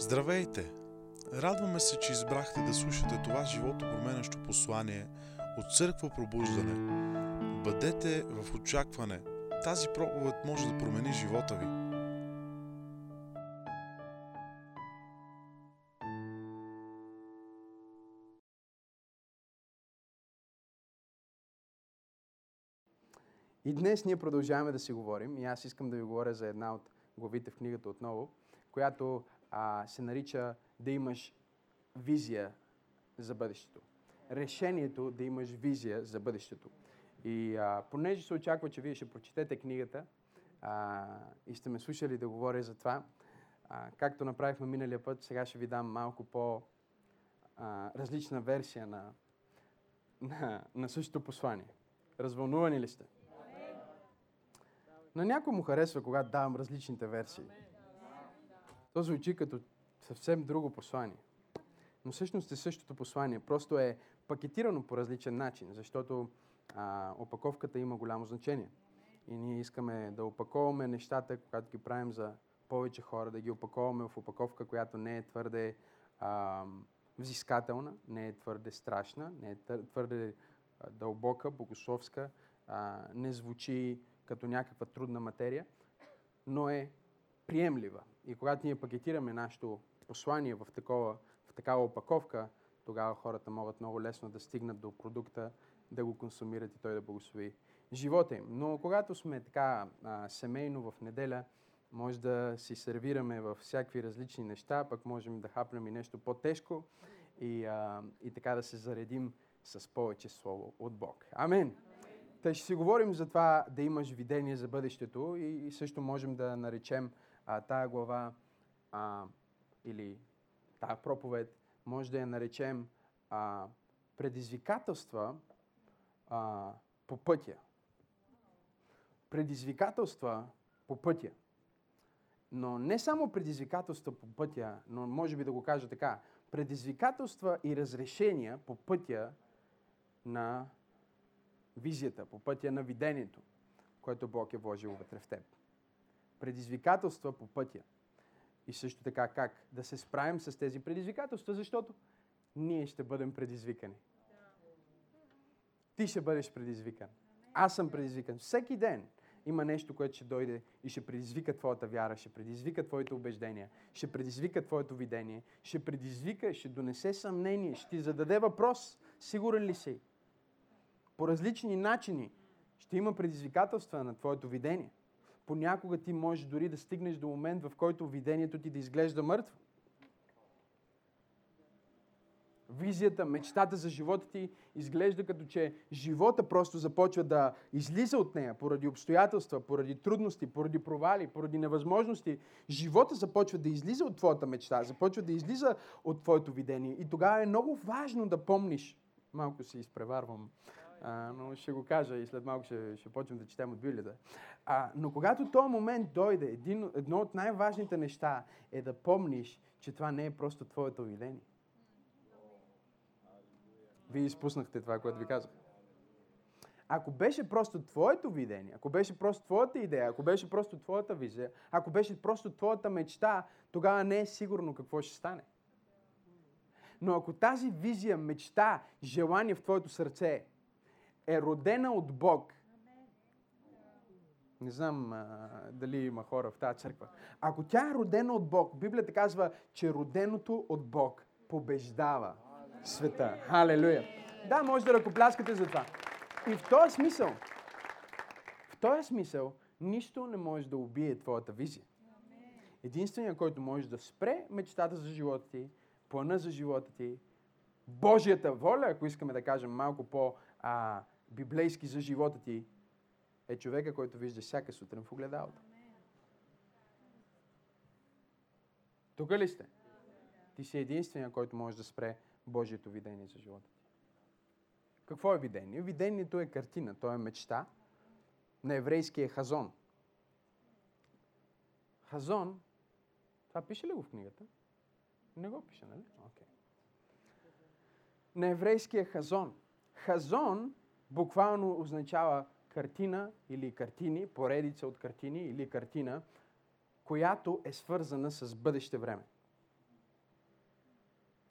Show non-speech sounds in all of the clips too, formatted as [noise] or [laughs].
Здравейте! Радваме се, че избрахте да слушате това живото променящо послание от Църква Пробуждане. Бъдете в очакване. Тази проповед може да промени живота ви. И днес ние продължаваме да си говорим и аз искам да ви говоря за една от главите в книгата отново, която а, се нарича да имаш визия за бъдещето. Решението да имаш визия за бъдещето. И а, понеже се очаква, че вие ще прочетете книгата а, и сте ме слушали да говоря за това, а, както направихме миналия път, сега ще ви дам малко по а, различна версия на, на, на същото послание. Развълнувани ли сте? На някой му харесва, когато давам различните версии. То звучи като съвсем друго послание. Но всъщност е същото послание. Просто е пакетирано по различен начин, защото а, опаковката има голямо значение. И ние искаме да опаковаме нещата, когато ги правим за повече хора, да ги опаковаме в опаковка, която не е твърде а, взискателна, не е твърде страшна, не е твърде а, дълбока, богословска, а, не звучи като някаква трудна материя, но е приемлива. И когато ние пакетираме нашето послание в, такова, в такава опаковка, тогава хората могат много лесно да стигнат до продукта, да го консумират и той да благослови живота им. Но когато сме така а, семейно в неделя, може да си сервираме във всякакви различни неща, пък можем да хапнем и нещо по-тежко и, а, и така да се заредим с повече слово от Бог. Амин! Та ще си говорим за това да имаш видение за бъдещето и, и също можем да наречем а, тая глава а, или тая проповед, може да я наречем а, предизвикателства а, по пътя. Предизвикателства по пътя. Но не само предизвикателства по пътя, но може би да го кажа така. Предизвикателства и разрешения по пътя на визията, по пътя на видението, което Бог е вложил вътре в теб. Предизвикателства по пътя. И също така как да се справим с тези предизвикателства, защото ние ще бъдем предизвикани. Ти ще бъдеш предизвикан. Аз съм предизвикан. Всеки ден има нещо, което ще дойде и ще предизвика твоята вяра, ще предизвика твоите убеждения, ще предизвика твоето видение, ще предизвика, ще донесе съмнение, ще ти зададе въпрос. Сигурен ли си? По различни начини ще има предизвикателства на твоето видение. Понякога ти можеш дори да стигнеш до момент, в който видението ти да изглежда мъртво. Визията, мечтата за живота ти изглежда като че живота просто започва да излиза от нея поради обстоятелства, поради трудности, поради провали, поради невъзможности. Живота започва да излиза от твоята мечта, започва да излиза от твоето видение. И тогава е много важно да помниш. Малко се изпреварвам а, но ще го кажа и след малко ще, ще почнем да четем от Библията. А, но когато този момент дойде, един, едно от най-важните неща е да помниш, че това не е просто твоето видение. Вие изпуснахте това, което ви казах. Ако беше просто твоето видение, ако беше просто твоята идея, ако беше просто твоята визия, ако беше просто твоята мечта, тогава не е сигурно какво ще стане. Но ако тази визия, мечта, желание в твоето сърце е родена от Бог, не знам а, дали има хора в тази църква. Ако тя е родена от Бог, Библията казва, че роденото от Бог побеждава света. Халелуя! Да, може да ръкопляскате за това. И в този смисъл, в този смисъл, нищо не може да убие твоята визия. Единственият, който може да спре мечтата за живота ти, плана за живота ти, Божията воля, ако искаме да кажем малко по- а, библейски за живота ти, е човека, който вижда всяка сутрин в огледалото. Тук ли сте? Ти си единствения, който може да спре Божието видение за живота ти. Какво е видение? Видението е картина, то е мечта. На еврейски е хазон. Хазон, това пише ли го в книгата? Не го пише, нали? Okay. На еврейски е хазон. Хазон буквално означава картина или картини, поредица от картини или картина, която е свързана с бъдеще време.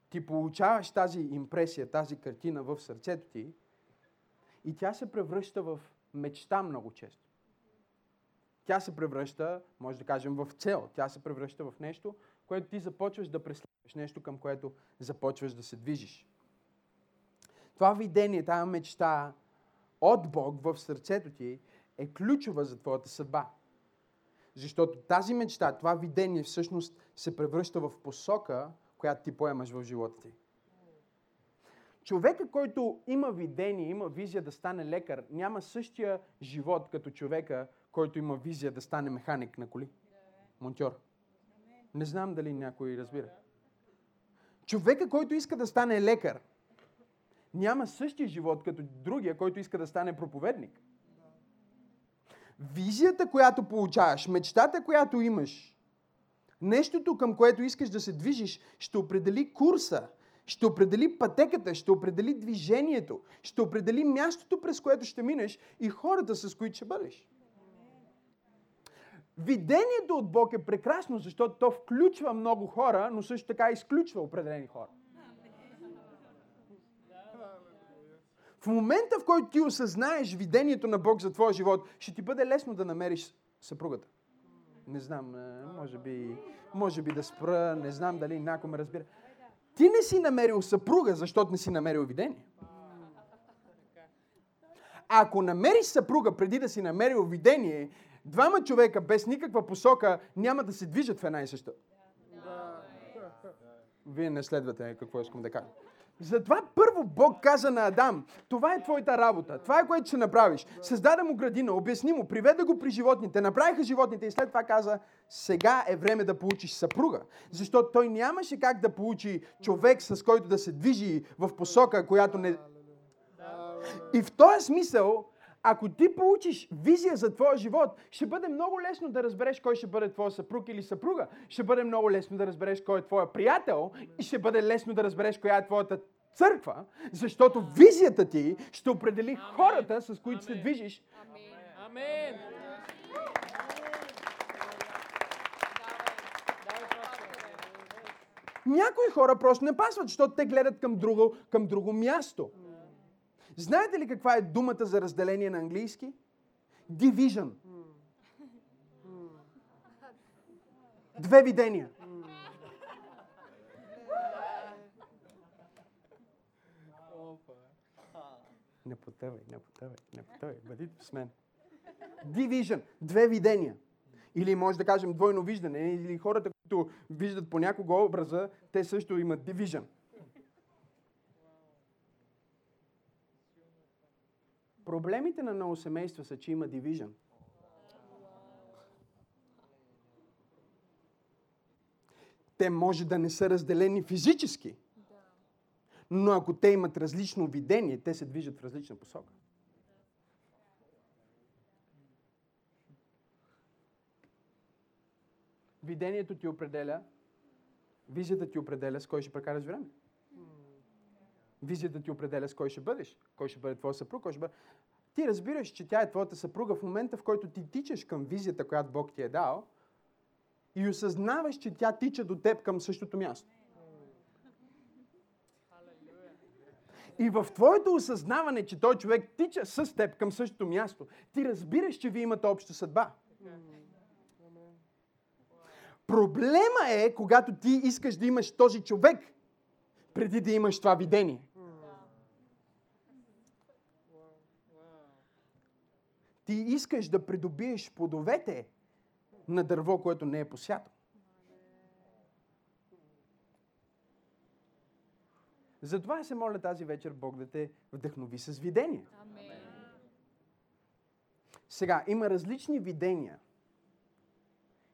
ти получаваш тази импресия, тази картина в сърцето ти и тя се превръща в мечта много често. Тя се превръща, може да кажем, в цел. Тя се превръща в нещо, което ти започваш да преследваш, нещо към което започваш да се движиш. Това видение, тази мечта от Бог в сърцето ти е ключова за твоята съдба. Защото тази мечта, това видение всъщност се превръща в посока, която ти поемаш в живота ти. Човека, който има видение, има визия да стане лекар, няма същия живот като човека, който има визия да стане механик на коли. Монтьор. Не знам дали някой разбира. Човека, който иска да стане лекар, няма същия живот като другия, който иска да стане проповедник. Визията, която получаваш, мечтата, която имаш, нещото към което искаш да се движиш, ще определи курса, ще определи пътеката, ще определи движението, ще определи мястото, през което ще минеш и хората, с които ще бъдеш. Видението от Бог е прекрасно, защото то включва много хора, но също така изключва определени хора. В момента, в който ти осъзнаеш видението на Бог за твоя живот, ще ти бъде лесно да намериш съпругата. Не знам, е, може би, може би да спра, не знам дали някой ме разбира. Ти не си намерил съпруга, защото не си намерил видение. Ако намериш съпруга преди да си намерил видение, двама човека без никаква посока няма да се движат в една и съща. Вие не следвате какво искам да кажа. Затова първо Бог каза на Адам, това е твоята работа, това е което ще направиш. Създаде му градина, обясни му, приведе го при животните, направиха животните и след това каза, сега е време да получиш съпруга. Защото той нямаше как да получи човек, с който да се движи в посока, която не... И в този смисъл, ако ти получиш визия за твоя живот, ще бъде много лесно да разбереш кой ще бъде твоя съпруг или съпруга. Ще бъде много лесно да разбереш кой е твоя приятел и ще бъде лесно да разбереш коя е твоята църква, защото визията ти ще определи хората, с които се движиш. Амин. Някои хора просто не пасват, защото те гледат към друго, към друго място. Знаете ли каква е думата за разделение на английски? Division. Две видения. Не потъвай, не потъвай, не потъвай. Бъди с мен. Division. Две видения. Или може да кажем двойно виждане. Или хората, които виждат по някого образа, те също имат division. Проблемите на много семейства са, че има дивижън. Те може да не са разделени физически, но ако те имат различно видение, те се движат в различна посока. Видението ти определя, визията ти определя с кой ще прекараш време. Визията ти определя с кой ще бъдеш, кой ще бъде твой съпруг, кой ще бъде... Ти разбираш, че тя е твоята съпруга в момента, в който ти тичаш към визията, която Бог ти е дал и осъзнаваш, че тя тича до теб към същото място. И в твоето осъзнаване, че той човек тича с теб към същото място, ти разбираш, че вие имате обща съдба. Проблема е, когато ти искаш да имаш този човек, преди да имаш това видение. Ти искаш да придобиеш плодовете на дърво, което не е посято. Затова се моля тази вечер Бог да те вдъхнови с видение. Сега, има различни видения.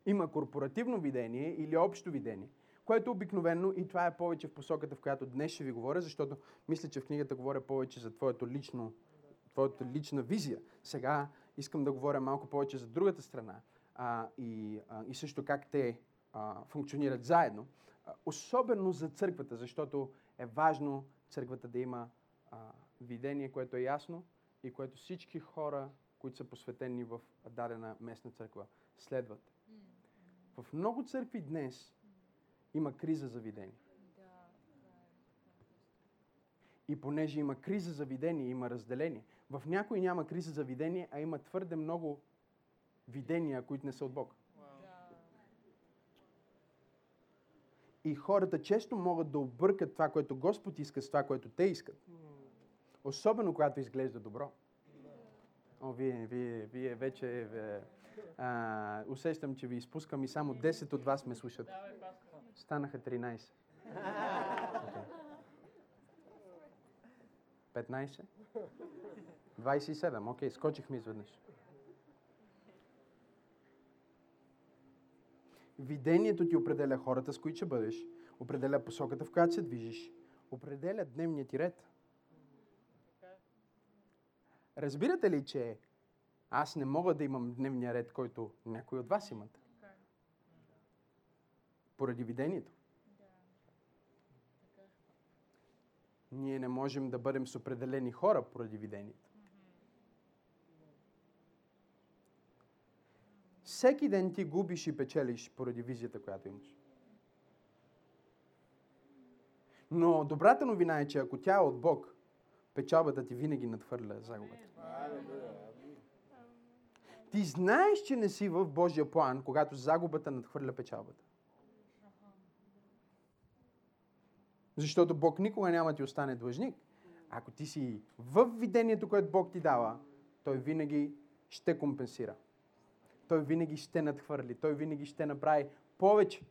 Има корпоративно видение или общо видение, което обикновено, и това е повече в посоката, в която днес ще ви говоря, защото мисля, че в книгата говоря повече за твоето лично, твоята лична визия. Сега искам да говоря малко повече за другата страна а, и, а, и също как те а, функционират заедно. А, особено за църквата, защото е важно църквата да има а, видение, което е ясно и което всички хора, които са посветени в дадена местна църква, следват. В много църкви днес има криза за видение. И понеже има криза за видение, има разделение. В някой няма криза за видение, а има твърде много видения, които не са от Бог. И хората често могат да объркат това, което Господ иска с това, което те искат. Особено когато изглежда добро. О, вие, вие, вие вече... А, усещам, че ви изпускам и само 10 от вас ме слушат. Станаха 13. Okay. [laughs] 15? 27. Окей, скочихме изведнъж. Видението ти определя хората, с които ще бъдеш, определя посоката, в която се движиш, определя дневния ти ред. Разбирате ли, че аз не мога да имам дневния ред, който някои от вас имат? Поради видението. Ние не можем да бъдем с определени хора поради видението. Всеки ден ти губиш и печелиш поради визията, която имаш. Но добрата новина е, че ако тя е от Бог, печалбата ти винаги надхвърля загубата. Ти знаеш, че не си в Божия план, когато загубата надхвърля печалбата. Защото Бог никога няма ти остане длъжник. Ако ти си в видението, което Бог ти дава, Той винаги ще компенсира. Той винаги ще надхвърли. Той винаги ще направи повече.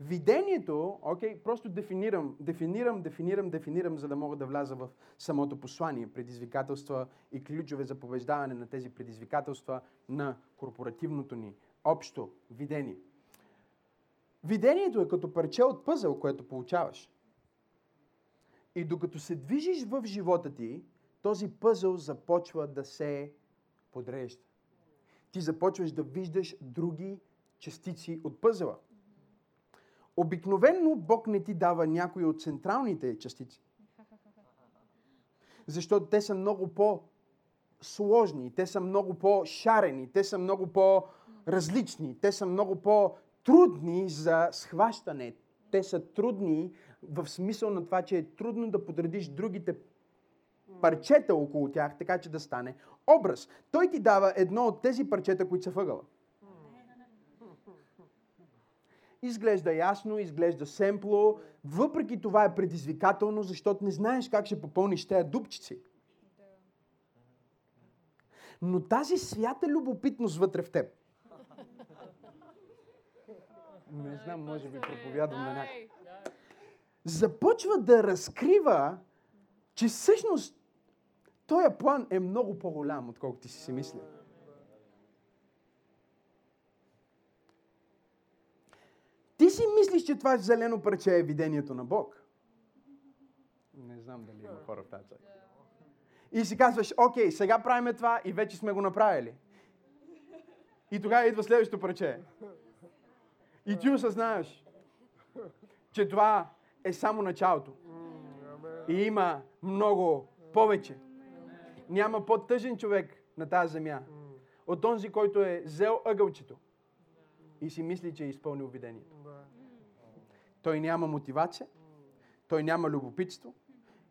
Видението, окей, okay, просто дефинирам, дефинирам, дефинирам, дефинирам, за да мога да вляза в самото послание, предизвикателства и ключове за побеждаване на тези предизвикателства на корпоративното ни общо видение. Видението е като парче от пъзъл, което получаваш. И докато се движиш в живота ти, този пъзъл започва да се подрежда. Ти започваш да виждаш други частици от пъзела. Обикновенно Бог не ти дава някои от централните частици. Защото те са много по-сложни, те са много по-шарени, те са много по-различни, те са много по-трудни за схващане. Те са трудни в смисъл на това, че е трудно да подредиш другите парчета около тях, така че да стане образ. Той ти дава едно от тези парчета, които са въгъла. Изглежда ясно, изглежда семпло, въпреки това е предизвикателно, защото не знаеш как ще попълниш тези дупчици. Но тази свята любопитност вътре в теб. Не знам, може би проповядвам на някой. Започва да разкрива, че всъщност този план е много по-голям, отколкото ти си си мислил. Ти си мислиш, че това зелено парче е видението на Бог. Не знам дали има хора в тази църква. И си казваш, окей, сега правиме това и вече сме го направили. И тогава идва следващото парче. И ти осъзнаеш, че това е само началото. И има много повече. Няма по-тъжен човек на тази земя от този, който е взел ъгълчето и си мисли, че е изпълнил видението. Той няма мотивация, той няма любопитство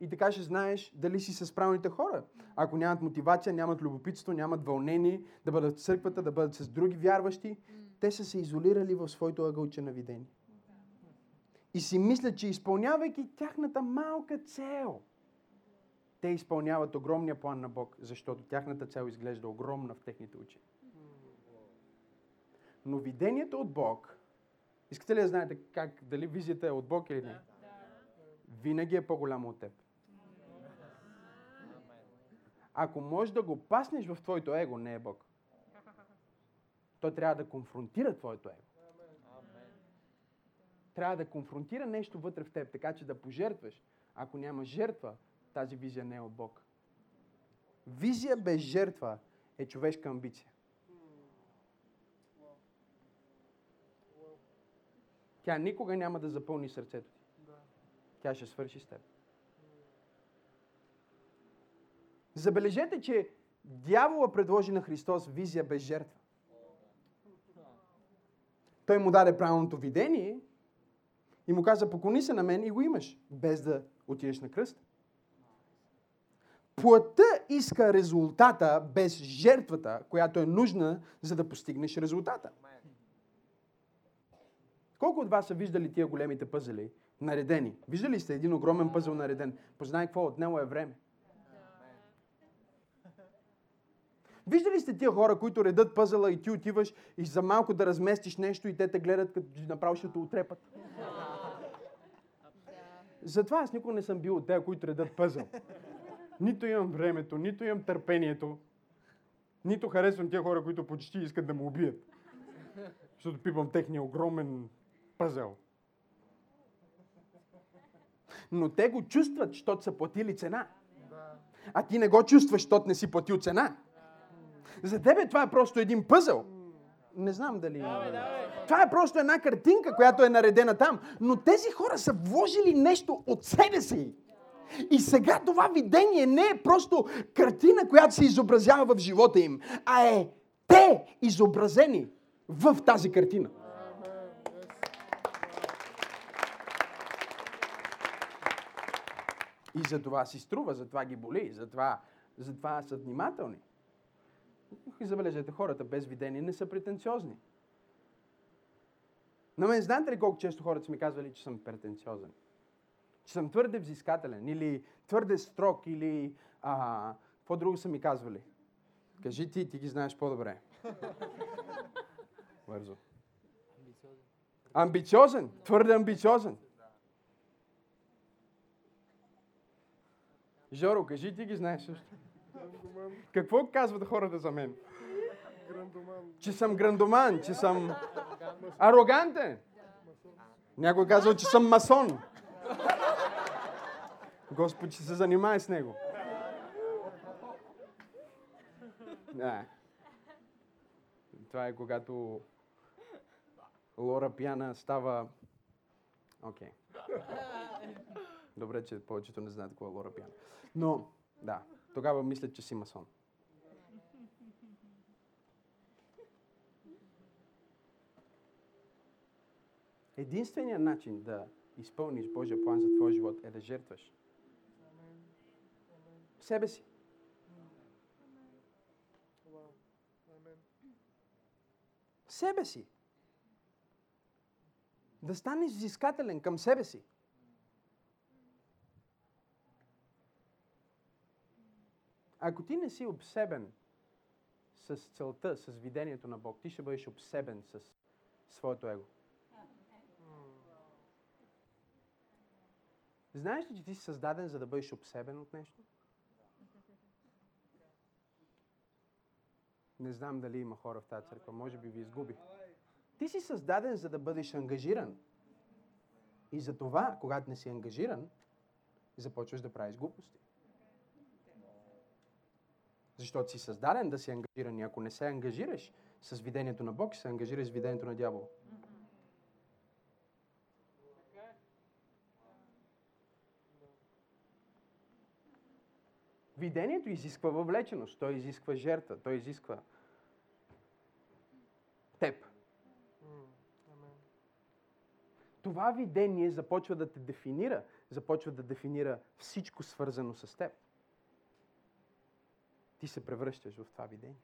и така ще знаеш дали си с правилните хора. Ако нямат мотивация, нямат любопитство, нямат вълнение да бъдат в църквата, да бъдат с други вярващи, те са се изолирали в своето ъгълче на видение. И си мислят, че изпълнявайки тяхната малка цел – те изпълняват огромния план на Бог, защото тяхната цел изглежда огромна в техните очи. Но видението от Бог, искате ли да знаете как, дали визията е от Бог или не? Винаги е по-голяма от теб. Ако можеш да го паснеш в твоето его, не е Бог. Той трябва да конфронтира твоето его. Трябва да конфронтира нещо вътре в теб, така че да пожертваш. Ако няма жертва, тази визия не е от Бог. Визия без жертва е човешка амбиция. Тя никога няма да запълни сърцето ти. Тя ще свърши с теб. Забележете, че дявола предложи на Христос визия без жертва. Той му даде правилното видение И му каза, поклони се на мен и го имаш, без да отидеш на кръст. Плътта иска резултата без жертвата, която е нужна, за да постигнеш резултата. Колко от вас са виждали тия големите пъзели, наредени? Виждали сте един огромен пъзел нареден? Познай какво от него е време. Виждали сте тия хора, които редат пъзела и ти отиваш и за малко да разместиш нещо и те те гледат, като направо ще те отрепат? Затова аз никога не съм бил от тези, които редат пъзел. Нито имам времето, нито имам търпението, нито харесвам тия хора, които почти искат да му убият. Защото пипам техния огромен пъзел. Но те го чувстват, защото са платили цена. А ти не го чувстваш, защото не си платил цена. За тебе това е просто един пъзел. Не знам дали... Това е просто една картинка, която е наредена там. Но тези хора са вложили нещо от себе си. И сега това видение не е просто картина, която се изобразява в живота им, а е те изобразени в тази картина. И за това си струва, за това ги боли, за това, за това са внимателни. И забележете, хората без видение не са претенциозни. На мен знаете ли колко често хората са ми казвали, че съм претенциозен? Че съм твърде взискателен или твърде строг или а, какво друго са ми казвали? Кажи ти, ти ги знаеш по-добре. [laughs] Бързо. Амбициозен. Твърде амбициозен. Жоро, кажи ти ги знаеш също. Какво казват хората за мен? Грандоман. Че съм грандоман, че съм арогантен. Някой казва, че съм масон. Господ ще се занимае с него. Да. Това е когато Лора пияна става... Окей. Okay. Добре, че повечето не знаят какво е Лора пияна. Но, да, тогава мислят, че си масон. Единственият начин да изпълниш Божия план за твоя живот е да жертваш. Себе си. Себе си. Да станеш взискателен към себе си. Ако ти не си обсебен с целта, с видението на Бог, ти ще бъдеш обсебен с своето его. Знаеш ли, че ти си създаден, за да бъдеш обсебен от нещо? Не знам дали има хора в тази църква, може би ви изгубих. Ти си създаден, за да бъдеш ангажиран. И за това, когато не си ангажиран, започваш да правиш глупости. Защото си създаден да си ангажиран и ако не се ангажираш с видението на Бог, се ангажираш с видението на дявола. Видението изисква въвлеченост, той изисква жертва, той изисква теб. Това видение започва да те дефинира, започва да дефинира всичко свързано с теб. Ти се превръщаш в това видение.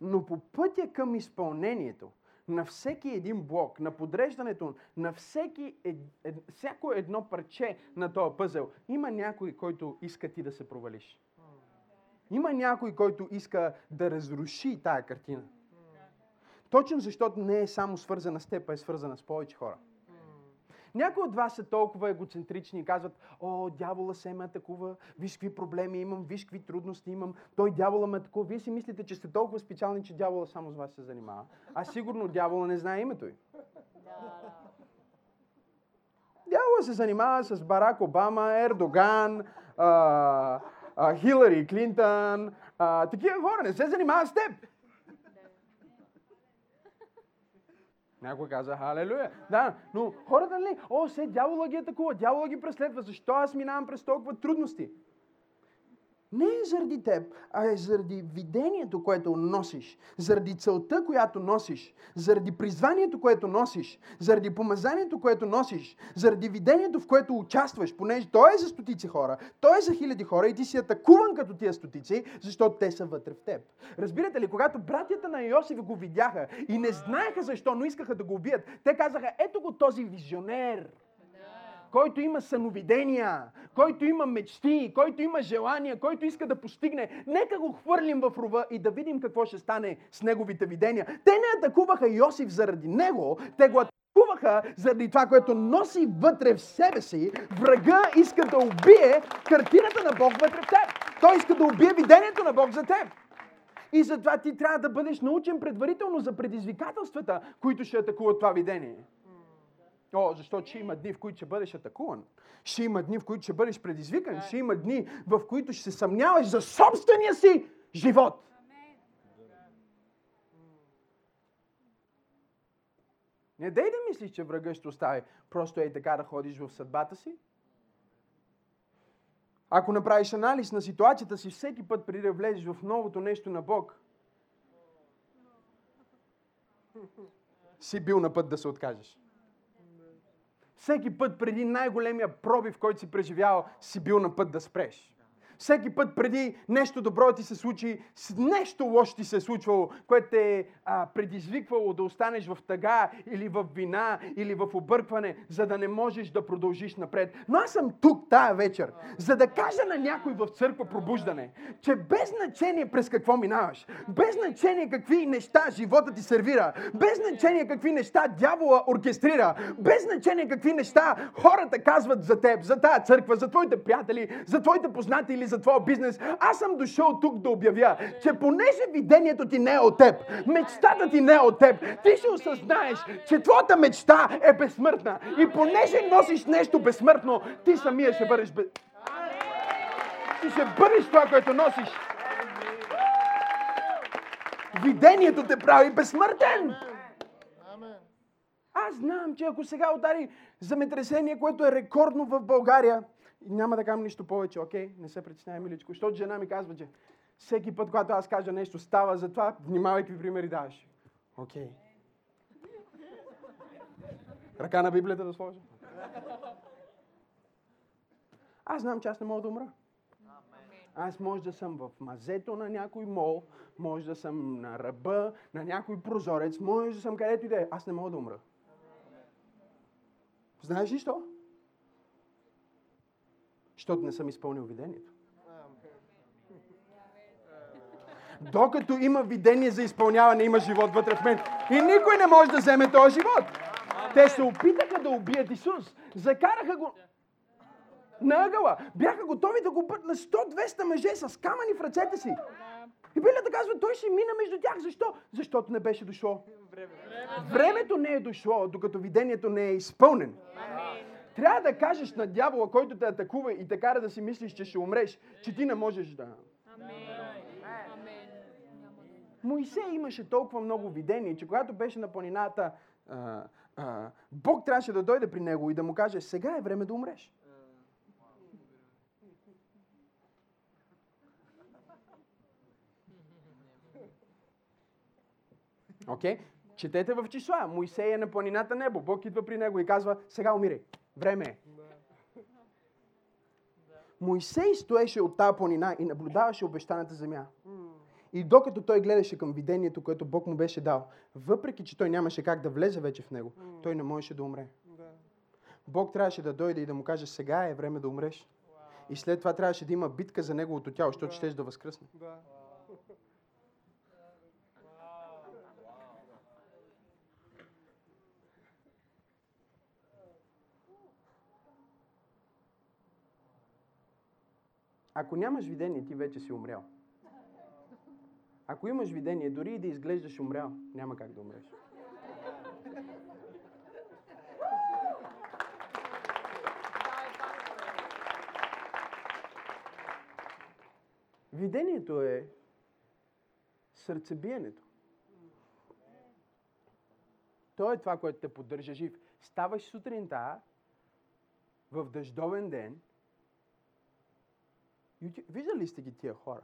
Но по пътя към изпълнението на всеки един блок, на подреждането на всеки ед, ед, всяко едно парче на този пъзел, има някой, който иска ти да се провалиш. Има някой, който иска да разруши тая картина. Точно защото не е само свързана с теб, а е свързана с повече хора. Някои от вас са толкова егоцентрични и казват, о, дявола се ме атакува, виж какви проблеми имам, виж какви трудности имам, той дявола ме атакува. Вие си мислите, че сте толкова специални, че дявола само с вас се занимава. А сигурно дявола не знае името й. Дявола се занимава с Барак Обама, Ердоган, а, а, Хилари Клинтън, а, такива хора. Не се занимава с теб. Някой каза халелуя. Да, но хората нали, о, се дявола ги атакува, дявола ги преследва. Защо аз минавам през толкова трудности? Не е заради теб, а е заради видението, което носиш, заради целта, която носиш, заради призванието, което носиш, заради помазанието, което носиш, заради видението, в което участваш, понеже той е за стотици хора, той е за хиляди хора и ти си атакуван като тия стотици, защото те са вътре в теб. Разбирате ли, когато братята на Йосиф го видяха и не знаеха защо, но искаха да го убият, те казаха, ето го този визионер който има съновидения, който има мечти, който има желания, който иска да постигне. Нека го хвърлим в рова и да видим какво ще стане с неговите видения. Те не атакуваха Йосиф заради него, те го атакуваха заради това, което носи вътре в себе си. Врага иска да убие картината на Бог вътре в теб. Той иска да убие видението на Бог за теб. И затова ти трябва да бъдеш научен предварително за предизвикателствата, които ще атакуват това видение. О, защото ще има дни, в които ще бъдеш атакуван. Ще има дни, в които ще бъдеш предизвикан. Ще има дни, в които ще се съмняваш за собствения си живот. Не дай да мислиш, че врага ще остави просто е така да ходиш в съдбата си. Ако направиш анализ на ситуацията си всеки път преди да влезеш в новото нещо на Бог, си бил на път да се откажеш. Всеки път преди най-големия пробив, който си преживял, си бил на път да спреш. Всеки път преди нещо добро ти се случи, нещо лошо ти се е случвало, което те е а, предизвиквало да останеш в тъга или в вина или в объркване, за да не можеш да продължиш напред. Но аз съм тук тая вечер, за да кажа на някой в църква пробуждане, че без значение през какво минаваш, без значение какви неща живота ти сервира, без значение какви неща дявола оркестрира, без значение какви неща хората казват за теб, за тая църква, за твоите приятели, за твоите познати или за твоя бизнес, аз съм дошъл тук да обявя, че понеже видението ти не е от теб, мечтата ти не е от теб, ти ще осъзнаеш, че твоята мечта е безсмъртна. И понеже носиш нещо безсмъртно, ти самия ще бъдеш без... Ти ще бъдеш това, което носиш. Видението те прави безсмъртен. Аз знам, че ако сега удари земетресение, което е рекордно в България, няма да кажам нищо повече, окей? Не се притеснявай, миличко. Защото жена ми казва, че всеки път, когато аз кажа нещо, става, затова внимавай какви примери даваш. Окей. Ръка на Библията да сложа. Аз знам, че аз не мога да умра. Аз може да съм в мазето на някой мол, може да съм на ръба, на някой прозорец, може да съм където и да е. Аз не мога да умра. Знаеш ли що? Защото не съм изпълнил видението. Докато има видение за изпълняване, има живот вътре в мен. И никой не може да вземе този живот. Те се опитаха да убият Исус. Закараха го на ъгъла. Бяха готови да го бъдат на 100-200 мъже с камъни в ръцете си. И Библията казва, той ще мина между тях. Защо? Защото не беше дошло. Времето не е дошло, докато видението не е изпълнен. Трябва да кажеш на дявола, който те атакува и те кара да си мислиш, че ще умреш, че ти не можеш да. Моисей имаше толкова много видения, че когато беше на планината, а, а, Бог трябваше да дойде при него и да му каже, сега е време да умреш. Окей? Okay? Четете в числа. Моисей е на планината небо. Бог идва при него и казва, сега умирай. Време е. Моисей стоеше от тази планина и наблюдаваше обещаната земя. И докато той гледаше към видението, което Бог му беше дал, въпреки че той нямаше как да влезе вече в него, той не можеше да умре. Бог трябваше да дойде и да му каже, сега е време да умреш. И след това трябваше да има битка за неговото тяло, защото ще да възкръсне. Ако нямаш видение, ти вече си умрял. Ако имаш видение, дори и да изглеждаш умрял, няма как да умреш. Видението е сърцебиенето. То е това, което те поддържа жив. Ставаш сутринта в дъждовен ден – Виждали ли сте ги тия хора?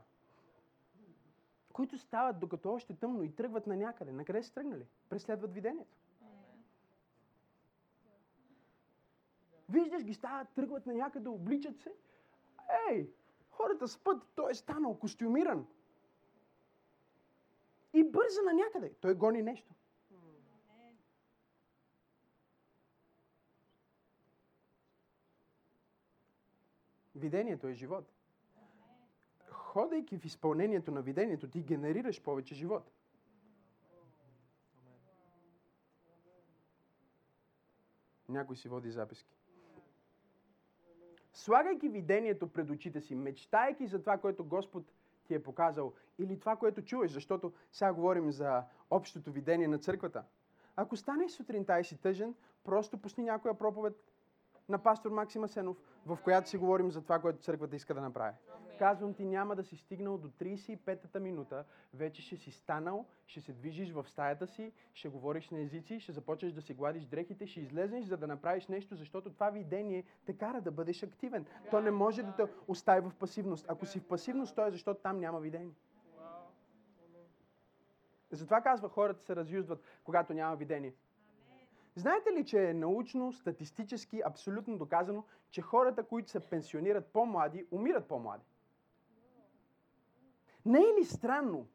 Които стават докато още тъмно и тръгват на някъде. На къде са тръгнали? Преследват видението. Виждаш ги стават, тръгват на някъде, обличат се. Ей, хората спът, той е станал костюмиран. И бърза на някъде. Той гони нещо. Видението е живот. Ходейки в изпълнението на видението, ти генерираш повече живот. Някой си води записки. Слагайки видението пред очите си, мечтайки за това, което Господ ти е показал, или това, което чуеш, защото сега говорим за общото видение на църквата. Ако станеш сутринта и си тъжен, просто пусни някоя проповед на пастор Максим Сенов, в която си говорим за това, което църквата иска да направи. Казвам ти, няма да си стигнал до 35-та минута, вече ще си станал, ще се движиш в стаята си, ще говориш на езици, ще започнеш да си гладиш дрехите, ще излезеш, за да направиш нещо, защото това видение те кара да бъдеш активен. То не може да те остави в пасивност. Ако си в пасивност, то е защото там няма видение. Затова казва, хората се разюздват, когато няма видение. Знаете ли, че е научно, статистически, абсолютно доказано, че хората, които се пенсионират по-млади, умират по-млади? Не е ли странно?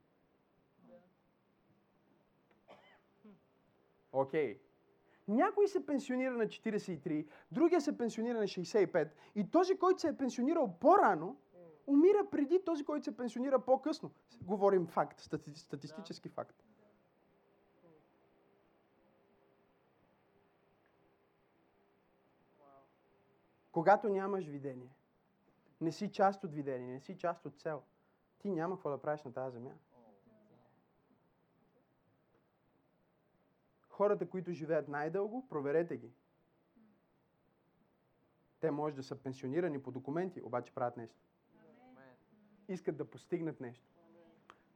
Окей. Okay. Някой се пенсионира на 43, другия се пенсионира на 65 и този, който се е пенсионирал по-рано, умира преди този, който се пенсионира по-късно. Говорим факт, стати- статистически факт. Когато нямаш видение, не си част от видение, не си част от цел, ти няма какво да правиш на тази земя. Хората, които живеят най-дълго, проверете ги. Те може да са пенсионирани по документи, обаче правят нещо. Искат да постигнат нещо.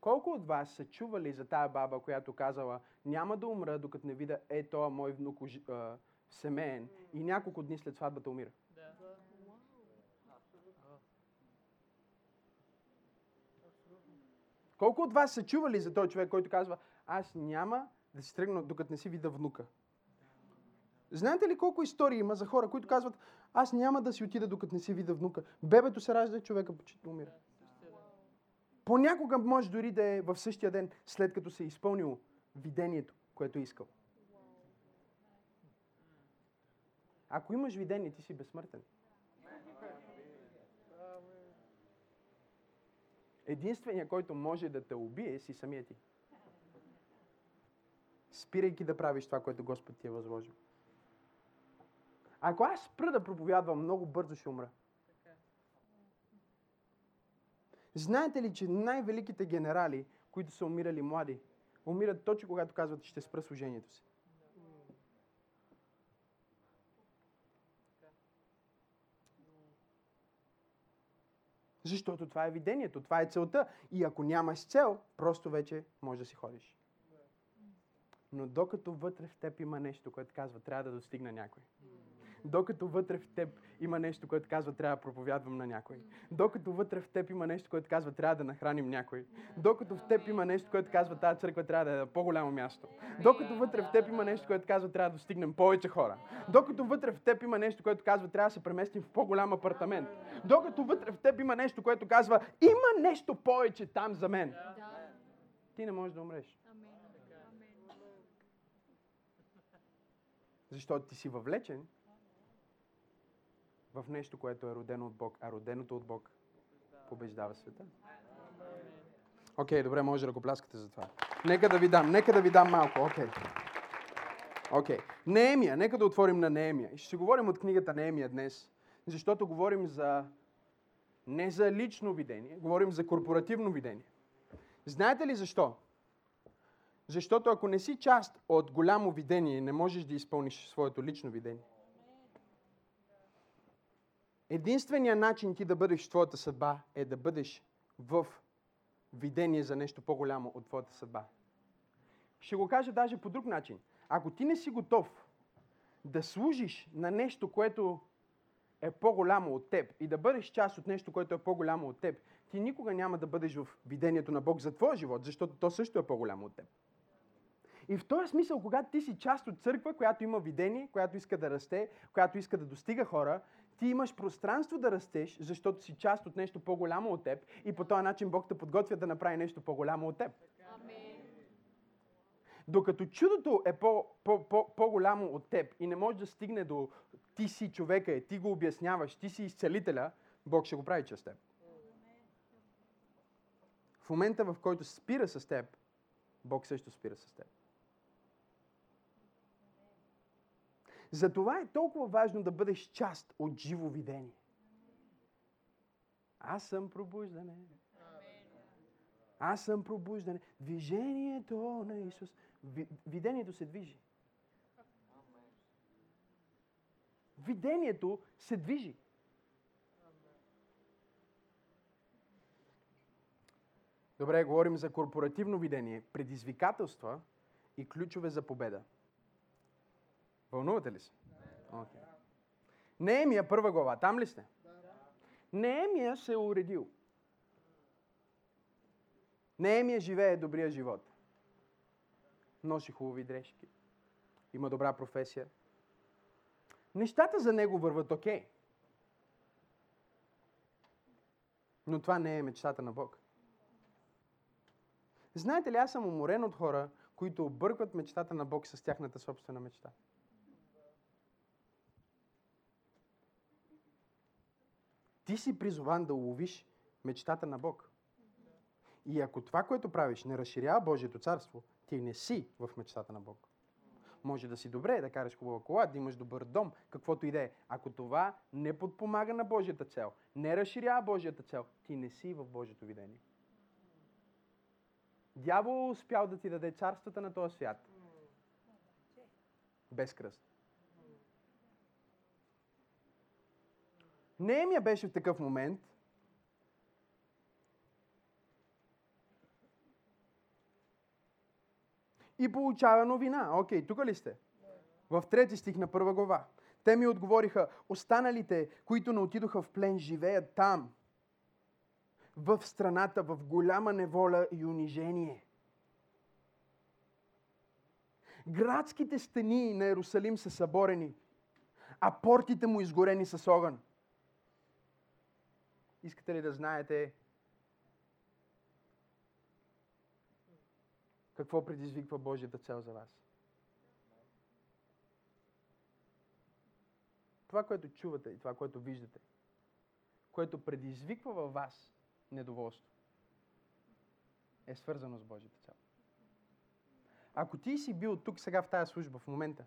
Колко от вас са чували за тая баба, която казала, няма да умра, докато не видя, е, тоя мой внук семейен и няколко дни след сватбата умира? Колко от вас са чували за този човек, който казва, аз няма да си тръгна, докато не си видя внука? Знаете ли колко истории има за хора, които казват, аз няма да си отида, докато не си видя внука? Бебето се ражда, човека почти умира. Понякога може дори да е в същия ден, след като се е изпълнило видението, което е искал. Ако имаш видение, ти си безсмъртен. Единственият, който може да те убие, си самия ти. Спирайки да правиш това, което Господ ти е възложил. Ако аз спра да проповядвам, много бързо ще умра. Знаете ли, че най-великите генерали, които са умирали млади, умират точно когато казват, ще спра служението си. Защото това е видението, това е целта. И ако нямаш цел, просто вече може да си ходиш. Но докато вътре в теб има нещо, което казва, трябва да достигна някой. Докато вътре в теб има нещо, което казва, трябва да проповядвам на някой. Докато вътре в теб има нещо, което казва, трябва да нахраним някой. Докато в теб има нещо, което казва, тази църква трябва да е по-голямо място. Докато вътре в теб има нещо, което казва, трябва да достигнем повече хора. Докато вътре в теб има нещо, което казва, трябва да се преместим в по-голям апартамент. Докато вътре в теб има нещо, което казва, има нещо повече там за мен. Ти не можеш да умреш. Защото ти си въвлечен в нещо, което е родено от Бог, а роденото от Бог побеждава света. Окей, okay, добре, може да ръкопляскате за това. Нека да ви дам, нека да ви дам малко, окей. Okay. Окей. Okay. Неемия, нека да отворим на Неемия. И ще си говорим от книгата Неемия днес, защото говорим за не за лично видение, говорим за корпоративно видение. Знаете ли защо? Защото ако не си част от голямо видение, не можеш да изпълниш своето лично видение. Единственият начин ти да бъдеш в твоята съдба е да бъдеш в видение за нещо по-голямо от твоята съдба. Ще го кажа даже по друг начин. Ако ти не си готов да служиш на нещо, което е по-голямо от теб и да бъдеш част от нещо, което е по-голямо от теб, ти никога няма да бъдеш в видението на Бог за твоя живот, защото то също е по-голямо от теб. И в този смисъл, когато ти си част от църква, която има видение, която иска да расте, която иска да достига хора, ти имаш пространство да растеш, защото си част от нещо по-голямо от теб и по този начин Бог те подготвя да направи нещо по-голямо от теб. Докато чудото е по, по, по, по-голямо от теб и не може да стигне до ти си човека, ти го обясняваш, ти си изцелителя, Бог ще го прави чрез теб. В момента, в който спира с теб, Бог също спира с теб. Затова е толкова важно да бъдеш част от живо видение. Аз съм пробуждане. Аз съм пробуждане. Движението на Исус. Видението се движи. Видението се движи. Добре, говорим за корпоративно видение, предизвикателства и ключове за победа. Вълнувате ли се? Okay. Неемия първа глава, там ли сте? Неемия се е уредил. Неемия живее добрия живот. Носи хубави дрежки. Има добра професия. Нещата за него върват окей. Okay. Но това не е мечтата на Бог. Знаете ли, аз съм уморен от хора, които объркват мечтата на Бог с тяхната собствена мечта. Ти си призован да уловиш мечтата на Бог. И ако това, което правиш, не разширява Божието царство, ти не си в мечтата на Бог. Може да си добре, да караш хубава кола, да имаш добър дом, каквото и да е. Ако това не подпомага на Божията цел, не разширява Божията цел, ти не си в Божието видение. Дявол успял да ти даде царствата на този свят. Без кръст. Неемия беше в такъв момент. И получава новина. Окей, тук ли сте? В трети стих на първа глава. Те ми отговориха, останалите, които не отидоха в плен, живеят там, в страната, в голяма неволя и унижение. Градските стени на Иерусалим са съборени, а портите му изгорени с огън. Искате ли да знаете какво предизвиква Божията цел за вас? Това, което чувате и това, което виждате, което предизвиква във вас недоволство, е свързано с Божията цел. Ако ти си бил тук сега в тази служба в момента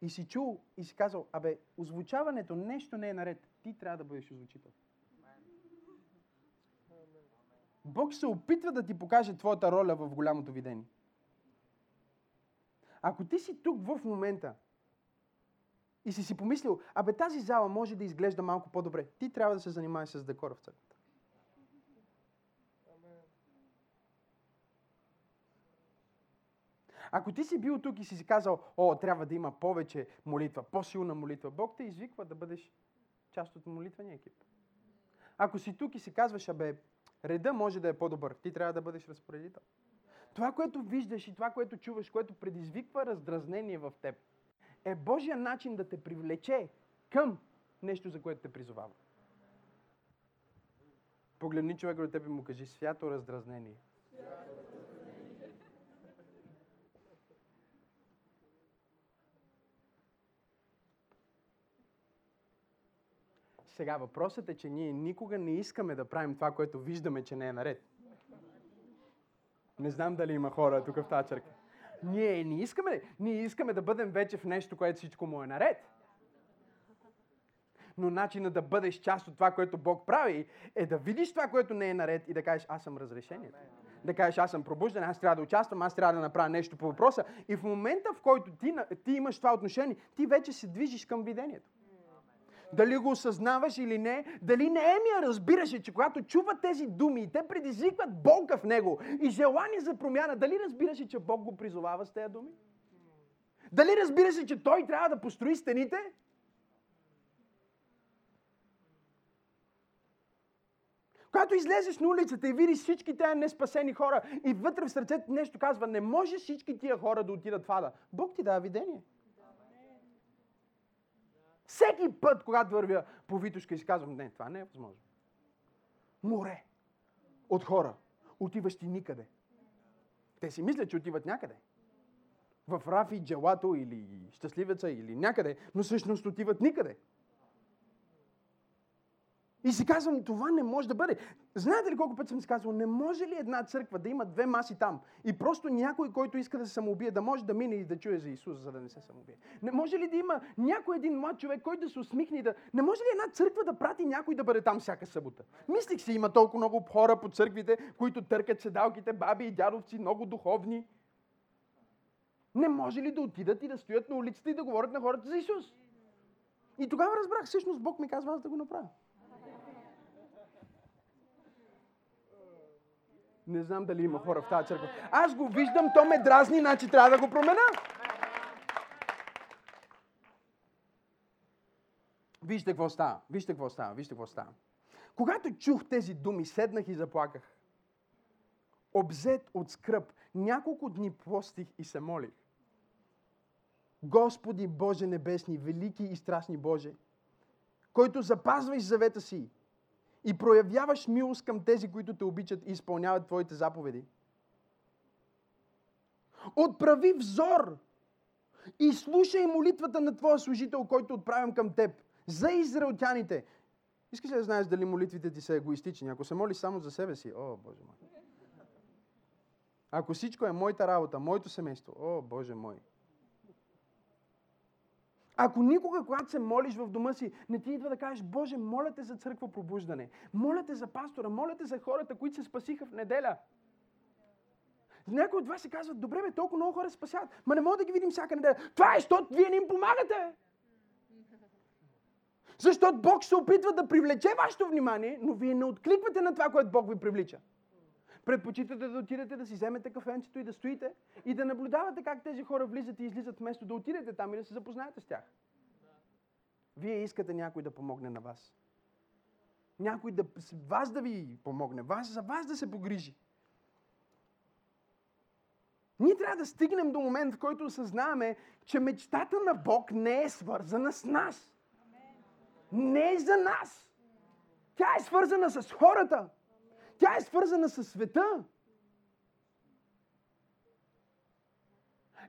и си чул и си казал, абе, озвучаването нещо не е наред, ти трябва да бъдеш озвучител. Бог се опитва да ти покаже твоята роля в голямото видение. Ако ти си тук в момента и си си помислил, абе тази зала може да изглежда малко по-добре, ти трябва да се занимаваш с декора в църквата. Ако ти си бил тук и си си казал, о, трябва да има повече молитва, по-силна молитва, Бог те извиква да бъдеш част от молитвения екип. Ако си тук и си казваш, абе, реда може да е по-добър, ти трябва да бъдеш разпоредител. Това, което виждаш и това, което чуваш, което предизвиква раздразнение в теб, е Божия начин да те привлече към нещо, за което те призовава. Погледни човек до теб и му кажи свято раздразнение. Сега въпросът е, че ние никога не искаме да правим това, което виждаме, че не е наред. Не знам дали има хора тук в тази черка. Ние не искаме, ние искаме да бъдем вече в нещо, което всичко му е наред. Но начинът да бъдеш част от това, което Бог прави, е да видиш това, което не е наред и да кажеш, аз съм разрешението. Да кажеш, аз съм пробужден, аз трябва да участвам, аз трябва да направя нещо по въпроса. И в момента, в който ти, ти имаш това отношение, ти вече се движиш към видението дали го осъзнаваш или не, дали Неемия разбираше, че когато чува тези думи и те предизвикват болка в него и желание за промяна, дали разбираше, че Бог го призовава с тези думи? Дали разбираше, че той трябва да построи стените? Когато излезеш на улицата и видиш всички тези неспасени хора и вътре в сърцето нещо казва, не може всички тия хора да отидат в ада. Бог ти дава видение. Всеки път, когато вървя по Витушка и си казвам, не, това не е възможно. Море от хора, отиващи никъде. Те си мислят, че отиват някъде. В Рафи, Джелато или Щастливеца или някъде, но всъщност отиват никъде. И си казвам, това не може да бъде. Знаете ли колко път съм си казвал, не може ли една църква да има две маси там и просто някой, който иска да се самоубие, да може да мине и да чуе за Исус, за да не се самоубие? Не може ли да има някой един млад човек, който да се усмихне и да... Не може ли една църква да прати някой да бъде там всяка събота? Мислих си, има толкова много хора по църквите, които търкат седалките, баби и дядовци, много духовни. Не може ли да отидат и да стоят на улицата и да говорят на хората за Исус? И тогава разбрах, всъщност Бог ми казва аз да го направя. Не знам дали има хора в тази църква. Аз го виждам, то ме дразни, значи трябва да го променя. Вижте какво става, вижте какво става, вижте какво става. Когато чух тези думи, седнах и заплаках. Обзет от скръп, няколко дни постих и се молих. Господи Боже Небесни, велики и страшни Боже, който запазваш завета си и проявяваш милост към тези, които те обичат и изпълняват Твоите заповеди. Отправи взор и слушай молитвата на Твоя служител, който отправям към Теб. За израелтяните. Искаш ли да знаеш дали молитвите ти са егоистични? Ако се молиш само за себе си, о, Боже мой. Ако всичко е моята работа, моето семейство, о, Боже мой. Ако никога, когато се молиш в дома си, не ти идва да кажеш, Боже, моля те за църква пробуждане, моля те за пастора, моля те за хората, които се спасиха в неделя. Някои от вас си казват, добре, бе, толкова много хора се спасяват, ма не мога да ги видим всяка неделя. Това е, защото вие не им помагате. Защото Бог се опитва да привлече вашето внимание, но вие не откликвате на това, което Бог ви привлича. Предпочитате да отидете да си вземете кафенцето и да стоите и да наблюдавате как тези хора влизат и излизат вместо да отидете там и да се запознаете с тях. Вие искате някой да помогне на вас. Някой да, вас да ви помогне, вас, за вас да се погрижи. Ние трябва да стигнем до момент, в който осъзнаваме, че мечтата на Бог не е свързана с нас. Не е за нас. Тя е свързана с хората. Тя е свързана с света.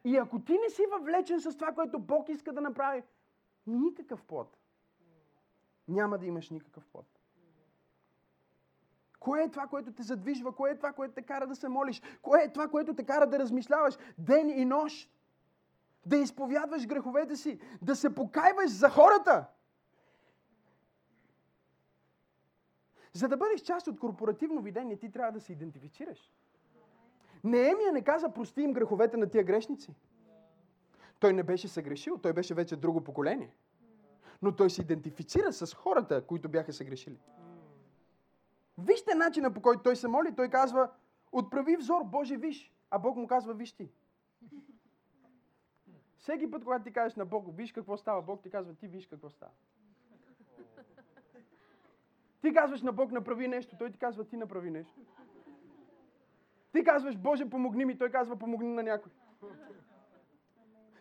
И ако ти не си въвлечен с това, което Бог иска да направи, никакъв плод. Няма да имаш никакъв плод. Кое е това, което те задвижва? Кое е това, което те кара да се молиш? Кое е това, което те кара да размишляваш ден и нощ? Да изповядваш греховете си, да се покайваш за хората. За да бъдеш част от корпоративно видение, ти трябва да се идентифицираш. Неемия не каза, прости им греховете на тия грешници. Той не беше съгрешил, той беше вече друго поколение. Но той се идентифицира с хората, които бяха съгрешили. Вижте начина по който той се моли. Той казва, отправи взор, Боже, виж. А Бог му казва, виж ти. Всеки път, когато ти кажеш на Бог, виж какво става, Бог ти казва, ти виж какво става. Ти казваш на Бог, направи нещо, Той ти казва, ти направи нещо. Ти казваш, Боже, помогни ми, Той казва, помогни на някой.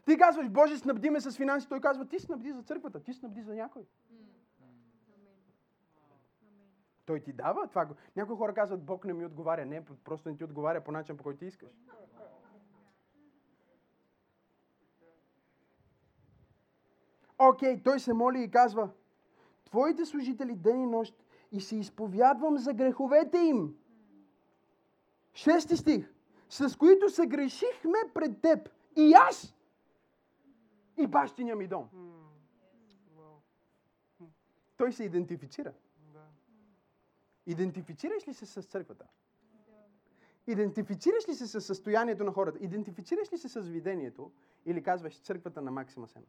Ти казваш, Боже, снабди ме с финанси, Той казва, ти снабди за църквата, ти снабди за някой. Той ти дава това. Някои хора казват, Бог не ми отговаря. Не, просто не ти отговаря по начин, по който ти искаш. Окей, okay, той се моли и казва, Твоите служители ден и нощ и се изповядвам за греховете им. Шести стих. С които се грешихме пред теб. И аз. И бащиня ми дом. Той се идентифицира. Идентифицираш ли се с църквата? Идентифицираш ли се с състоянието на хората? Идентифицираш ли се с видението? Или казваш църквата на Максима Сен?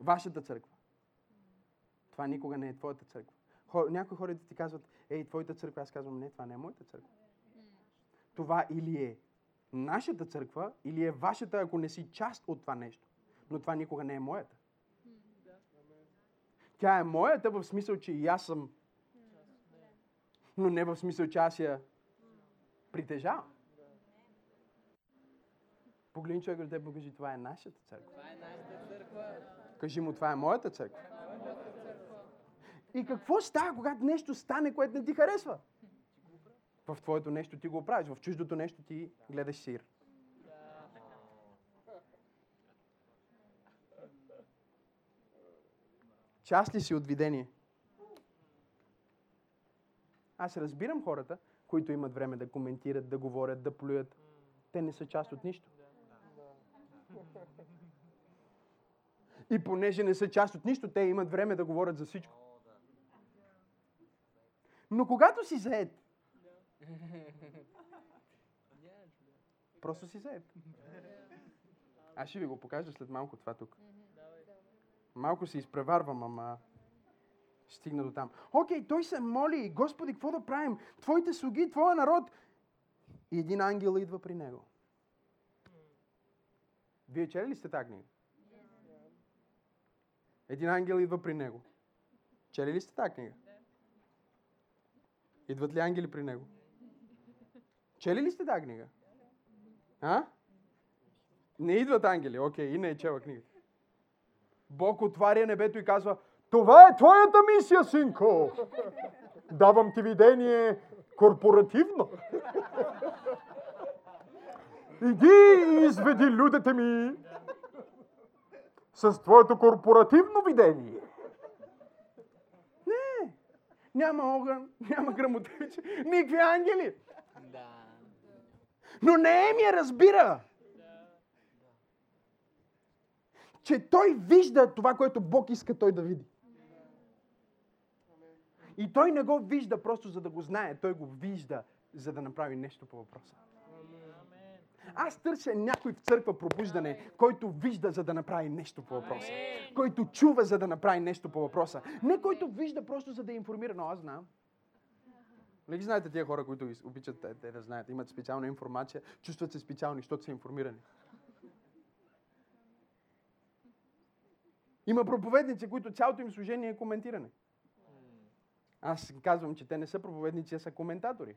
Вашата църква. Това никога не е твоята църква. Хор, някои хора ти казват, ей, твоята църква. Аз казвам, не, това не е моята църква. Това или е нашата църква, или е вашата, ако не си част от това нещо. Но това никога не е моята. Тя е моята в смисъл, че и аз съм Но не в смисъл, че аз я притежавам. Погледни човек до теб и кажи, това е нашата църква. Кажи му, това е моята църква. И какво става, когато нещо стане, което не ти харесва? В твоето нещо ти го правиш, в чуждото нещо ти гледаш сир. Част ли си от видение? Аз разбирам хората, които имат време да коментират, да говорят, да плюят. Те не са част от нищо. И понеже не са част от нищо, те имат време да говорят за всичко. Но когато си заед, просто си заед. Аз ще ви го покажа след малко това тук. Малко се изпреварвам, ама стигна до там. Окей, той се моли, Господи, какво да правим? Твоите слуги, Твоя народ. И един ангел идва при него. Вие чели ли сте тази книга? Един ангел идва при него. Чели ли сте тази книга? Идват ли ангели при него? Чели ли сте тази книга? А? Не идват ангели. Окей, и не е чела книгата. Бог отваря небето и казва, това е твоята мисия, синко. Давам ти видение корпоративно. Иди и изведи людите ми с твоето корпоративно видение. Няма огън, [laughs] няма грамотевиче, никакви ангели. Но Неемия разбира, че той вижда това, което Бог иска той да види. И той не го вижда просто за да го знае, той го вижда, за да направи нещо по въпроса. Аз търся някой в църква пробуждане, който вижда, за да направи нещо по въпроса. Който чува, за да направи нещо по въпроса. Не който вижда просто, за да информира, но аз знам. Не ги знаете тия хора, които обичат те, те да знаят, имат специална информация, чувстват се специални, защото са информирани. Има проповедници, които цялото им служение е коментиране. Аз казвам, че те не са проповедници, а са коментатори.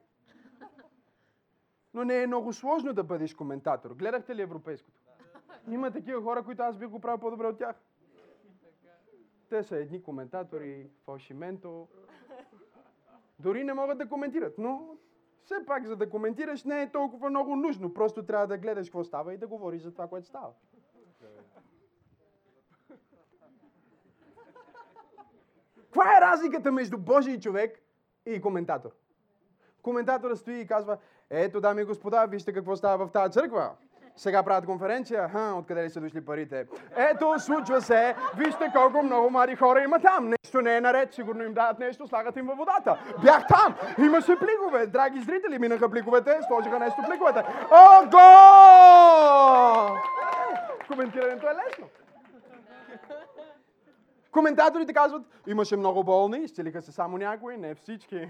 Но не е много сложно да бъдеш коментатор. Гледахте ли европейското? Има такива хора, които аз бих го правил по-добре от тях. Те са едни коментатори, фалшименто. Дори не могат да коментират, но все пак, за да коментираш, не е толкова много нужно. Просто трябва да гледаш какво става и да говориш за това, което става. Каква е разликата между Божий човек и коментатор? Коментаторът стои и казва, ето, дами и господа, вижте какво става в тази църква. Сега правят конференция. Ха, откъде ли са дошли парите? Ето, случва се. Вижте колко много млади хора има там. Нещо не е наред. Сигурно им дават нещо, слагат им във водата. Бях там. Имаше пликове. Драги зрители, минаха пликовете, сложиха нещо в пликовете. Ого! Коментирането е лесно. Коментаторите казват, имаше много болни, изцелиха се само някои, не всички.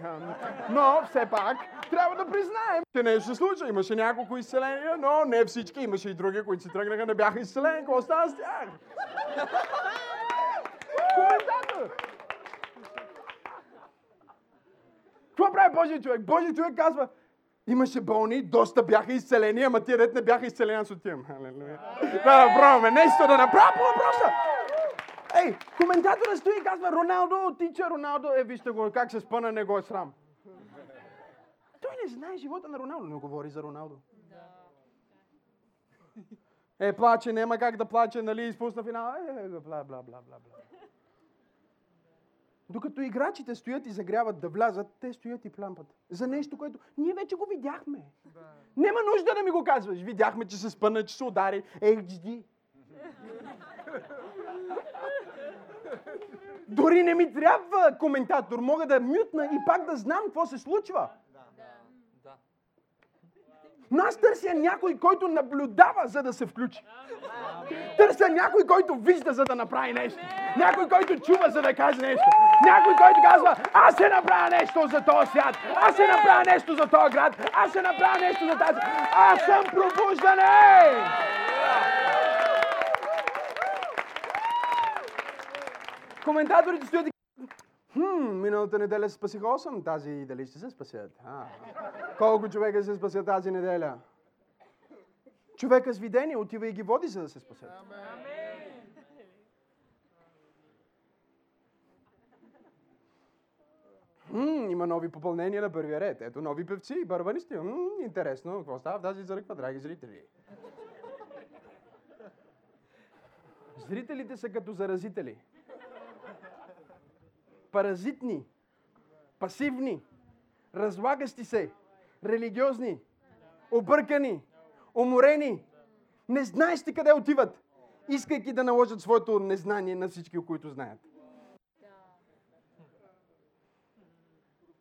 Но все пак трябва да признаем, че нещо се случи. Имаше няколко изцеления, но не всички. Имаше и други, които си тръгнаха, не бяха изцелени. Какво става с тях? Коментатор! Какво прави Божия човек? Божия човек казва, Имаше болни, доста бяха изцелени, ама тия дет не бяха изцелени, аз отивам. Да направим нещо да направя по въпроса. Ей, коментатора стои и казва, Роналдо тича, Роналдо, е, вижте го, как се спъна, не го е срам. Той не знае живота на Роналдо, не говори за Роналдо. Е, плаче, няма как да плаче, нали, изпусна финал. Е, бла, бла, бла, бла, бла. Докато играчите стоят и загряват да влязат, те стоят и плампат. За нещо, което ние вече го видяхме. Да. Нема нужда да ми го казваш. Видяхме, че се спъна, че се удари. HD. Дори не ми трябва коментатор. Мога да мютна и пак да знам какво се случва. Но аз търся някой, който наблюдава, за да се включи. Търся някой, който вижда, за да направи нещо. Някой, който чува, за да каже нещо. Някой, който казва, аз ще направя нещо за този свят. Аз ще направя нещо за този град. Аз ще направя нещо за тази. Аз съм пробуждане! Коментаторите стоят и Хм, миналата неделя се спасиха 8, тази дали ще се спасят? А, колко човека се спасят тази неделя? Човека с видение отива и ги води, за да се спасят. М, има нови попълнения на първия ред. Ето нови певци, барабанисти. М, интересно, какво става в тази църква, драги зрители? Зрителите са като заразители. Паразитни, пасивни, разлагащи се, религиозни, объркани, уморени. Не знаеш ти къде отиват, искайки да наложат своето незнание на всички, които знаят.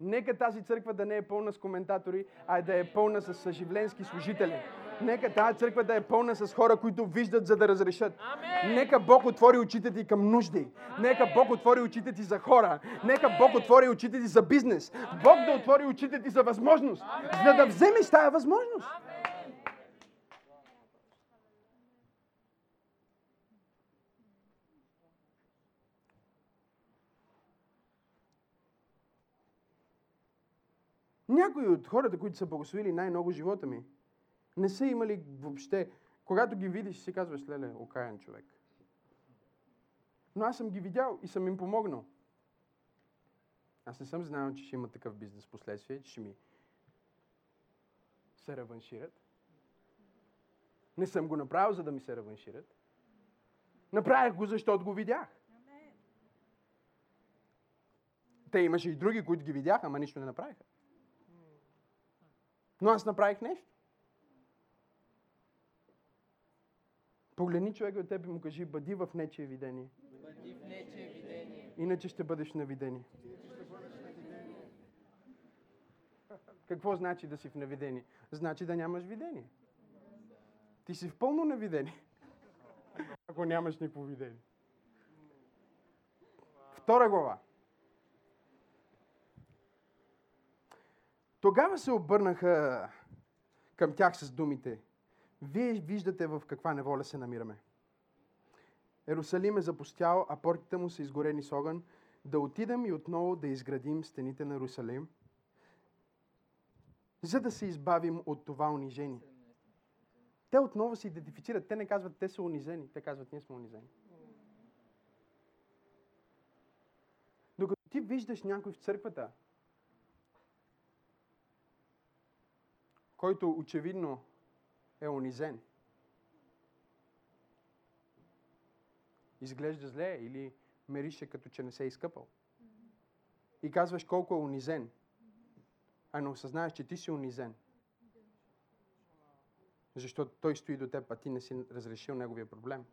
Нека тази църква да не е пълна с коментатори, а да е пълна с съживленски служители. Нека тази църква да е пълна с хора, които виждат за да разрешат. Нека Бог отвори очите ти към нужди. Нека Бог отвори очите ти за хора. Нека Бог отвори очите ти за бизнес. Бог да отвори очите ти за възможност, за да вземеш тая възможност. Някои от хората, които са благословили най-много живота ми, не са имали въобще. Когато ги видиш, си казваш, леле, окаян човек. Но аз съм ги видял и съм им помогнал. Аз не съм знал, че ще има такъв бизнес последствие, че ще ми се реваншират. Не съм го направил, за да ми се реваншират. Направих го, защото го видях. Те имаше и други, които ги видяха, ама нищо не направиха. Но аз направих нещо. Погледни човека от теб и му кажи, бъди в нечие видение. Бъди в нечие видение. Иначе ще бъдеш на видение. Какво значи да си в навидение? Значи да нямаш видение. Ти си в пълно навидение. Ако нямаш никакво видение. Втора глава. Тогава се обърнаха към тях с думите. Вие виждате в каква неволя се намираме. Ерусалим е запустял, а портите му са изгорени с огън. Да отидем и отново да изградим стените на Ерусалим, за да се избавим от това унижение. Те отново се идентифицират. Те не казват, те са унизени. Те казват, ние сме унизени. Докато ти виждаш някой в църквата, който очевидно е унизен, изглежда зле или мерише като че не се е изкъпал. И казваш колко е унизен, а не осъзнаеш, че ти си унизен. Защото той стои до теб, а ти не си разрешил неговия проблем.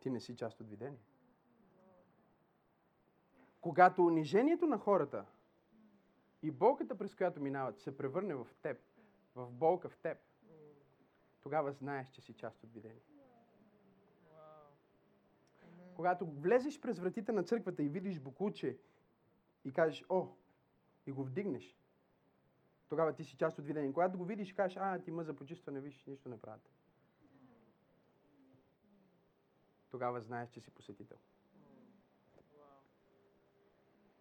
Ти не си част от видение. Когато унижението на хората и болката, през която минават, се превърне в теб, в болка в теб, тогава знаеш, че си част от видение. Когато влезеш през вратите на църквата и видиш букуче и кажеш, о, и го вдигнеш, тогава ти си част от видение. Когато го видиш, кажеш, а, ти мъза почистване, виж, нищо не правят. Тогава знаеш, че си посетител.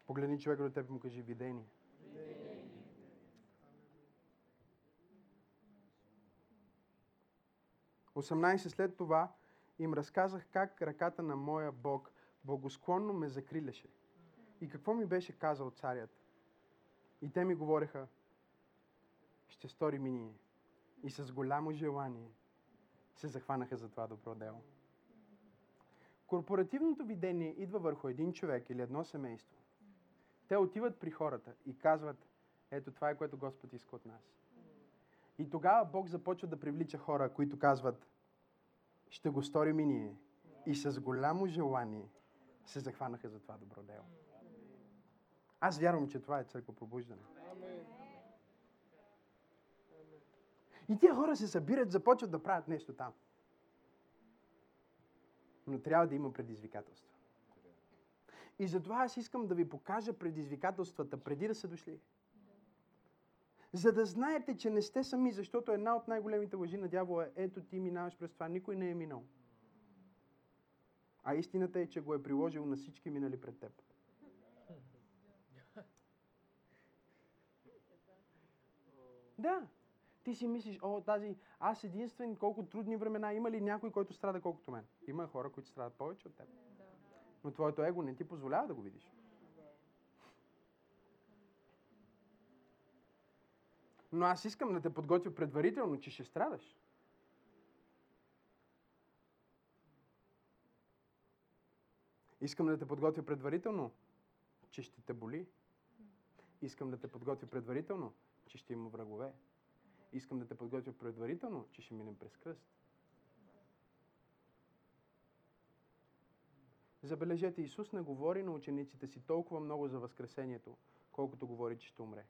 Погледни човека до теб и му кажи видение. 18 след това им разказах как ръката на моя Бог благосклонно ме закриляше. И какво ми беше казал царят. И те ми говореха, ще стори ми ние. И с голямо желание се захванаха за това добро дело. Корпоративното видение идва върху един човек или едно семейство. Те отиват при хората и казват, ето това е което Господ иска от нас. И тогава Бог започва да привлича хора, които казват, ще го сторим и ние. И с голямо желание се захванаха за това добро дело. Аз вярвам, че това е църква пробуждане. И тия хора се събират, започват да правят нещо там. Но трябва да има предизвикателство. И затова аз искам да ви покажа предизвикателствата преди да са дошли за да знаете, че не сте сами, защото една от най-големите лъжи на дявола е ето ти минаваш през това, никой не е минал. А истината е, че го е приложил на всички минали пред теб. Да. Ти си мислиш, о, тази, аз единствен, колко трудни времена има ли някой, който страда колкото мен? Има хора, които страдат повече от теб. Но твоето его не ти позволява да го видиш. Но аз искам да те подготвя предварително, че ще страдаш. Искам да те подготвя предварително, че ще те боли. Искам да те подготвя предварително, че ще има врагове. Искам да те подготвя предварително, че ще минем през кръст. Забележете, Исус не говори на учениците си толкова много за Възкресението, колкото говори, че ще умре.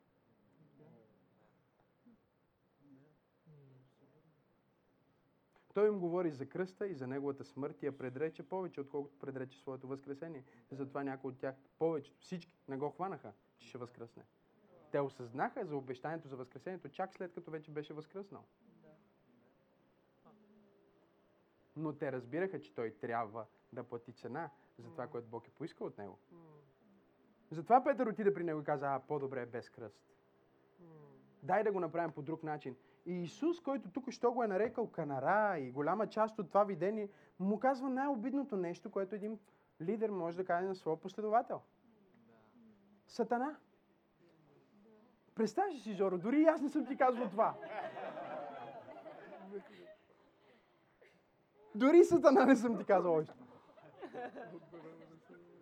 Той им говори за кръста и за неговата смърт и я предрече повече, отколкото предрече своето възкресение. Затова някои от тях, повечето, всички, не го хванаха, че ще възкръсне. Те осъзнаха за обещанието за възкресението, чак след като вече беше възкръснал. Но те разбираха, че той трябва да плати цена за това, което Бог е поискал от него. Затова Петър отиде при него и каза, а, по-добре е без кръст. Дай да го направим по друг начин. И Исус, който тук що го е нарекал канара и голяма част от това видение, му казва най-обидното нещо, което един лидер може да каже на своя последовател. Сатана. Представяш си, Жоро, дори и аз не съм ти казвал това. Дори Сатана не съм ти казал още.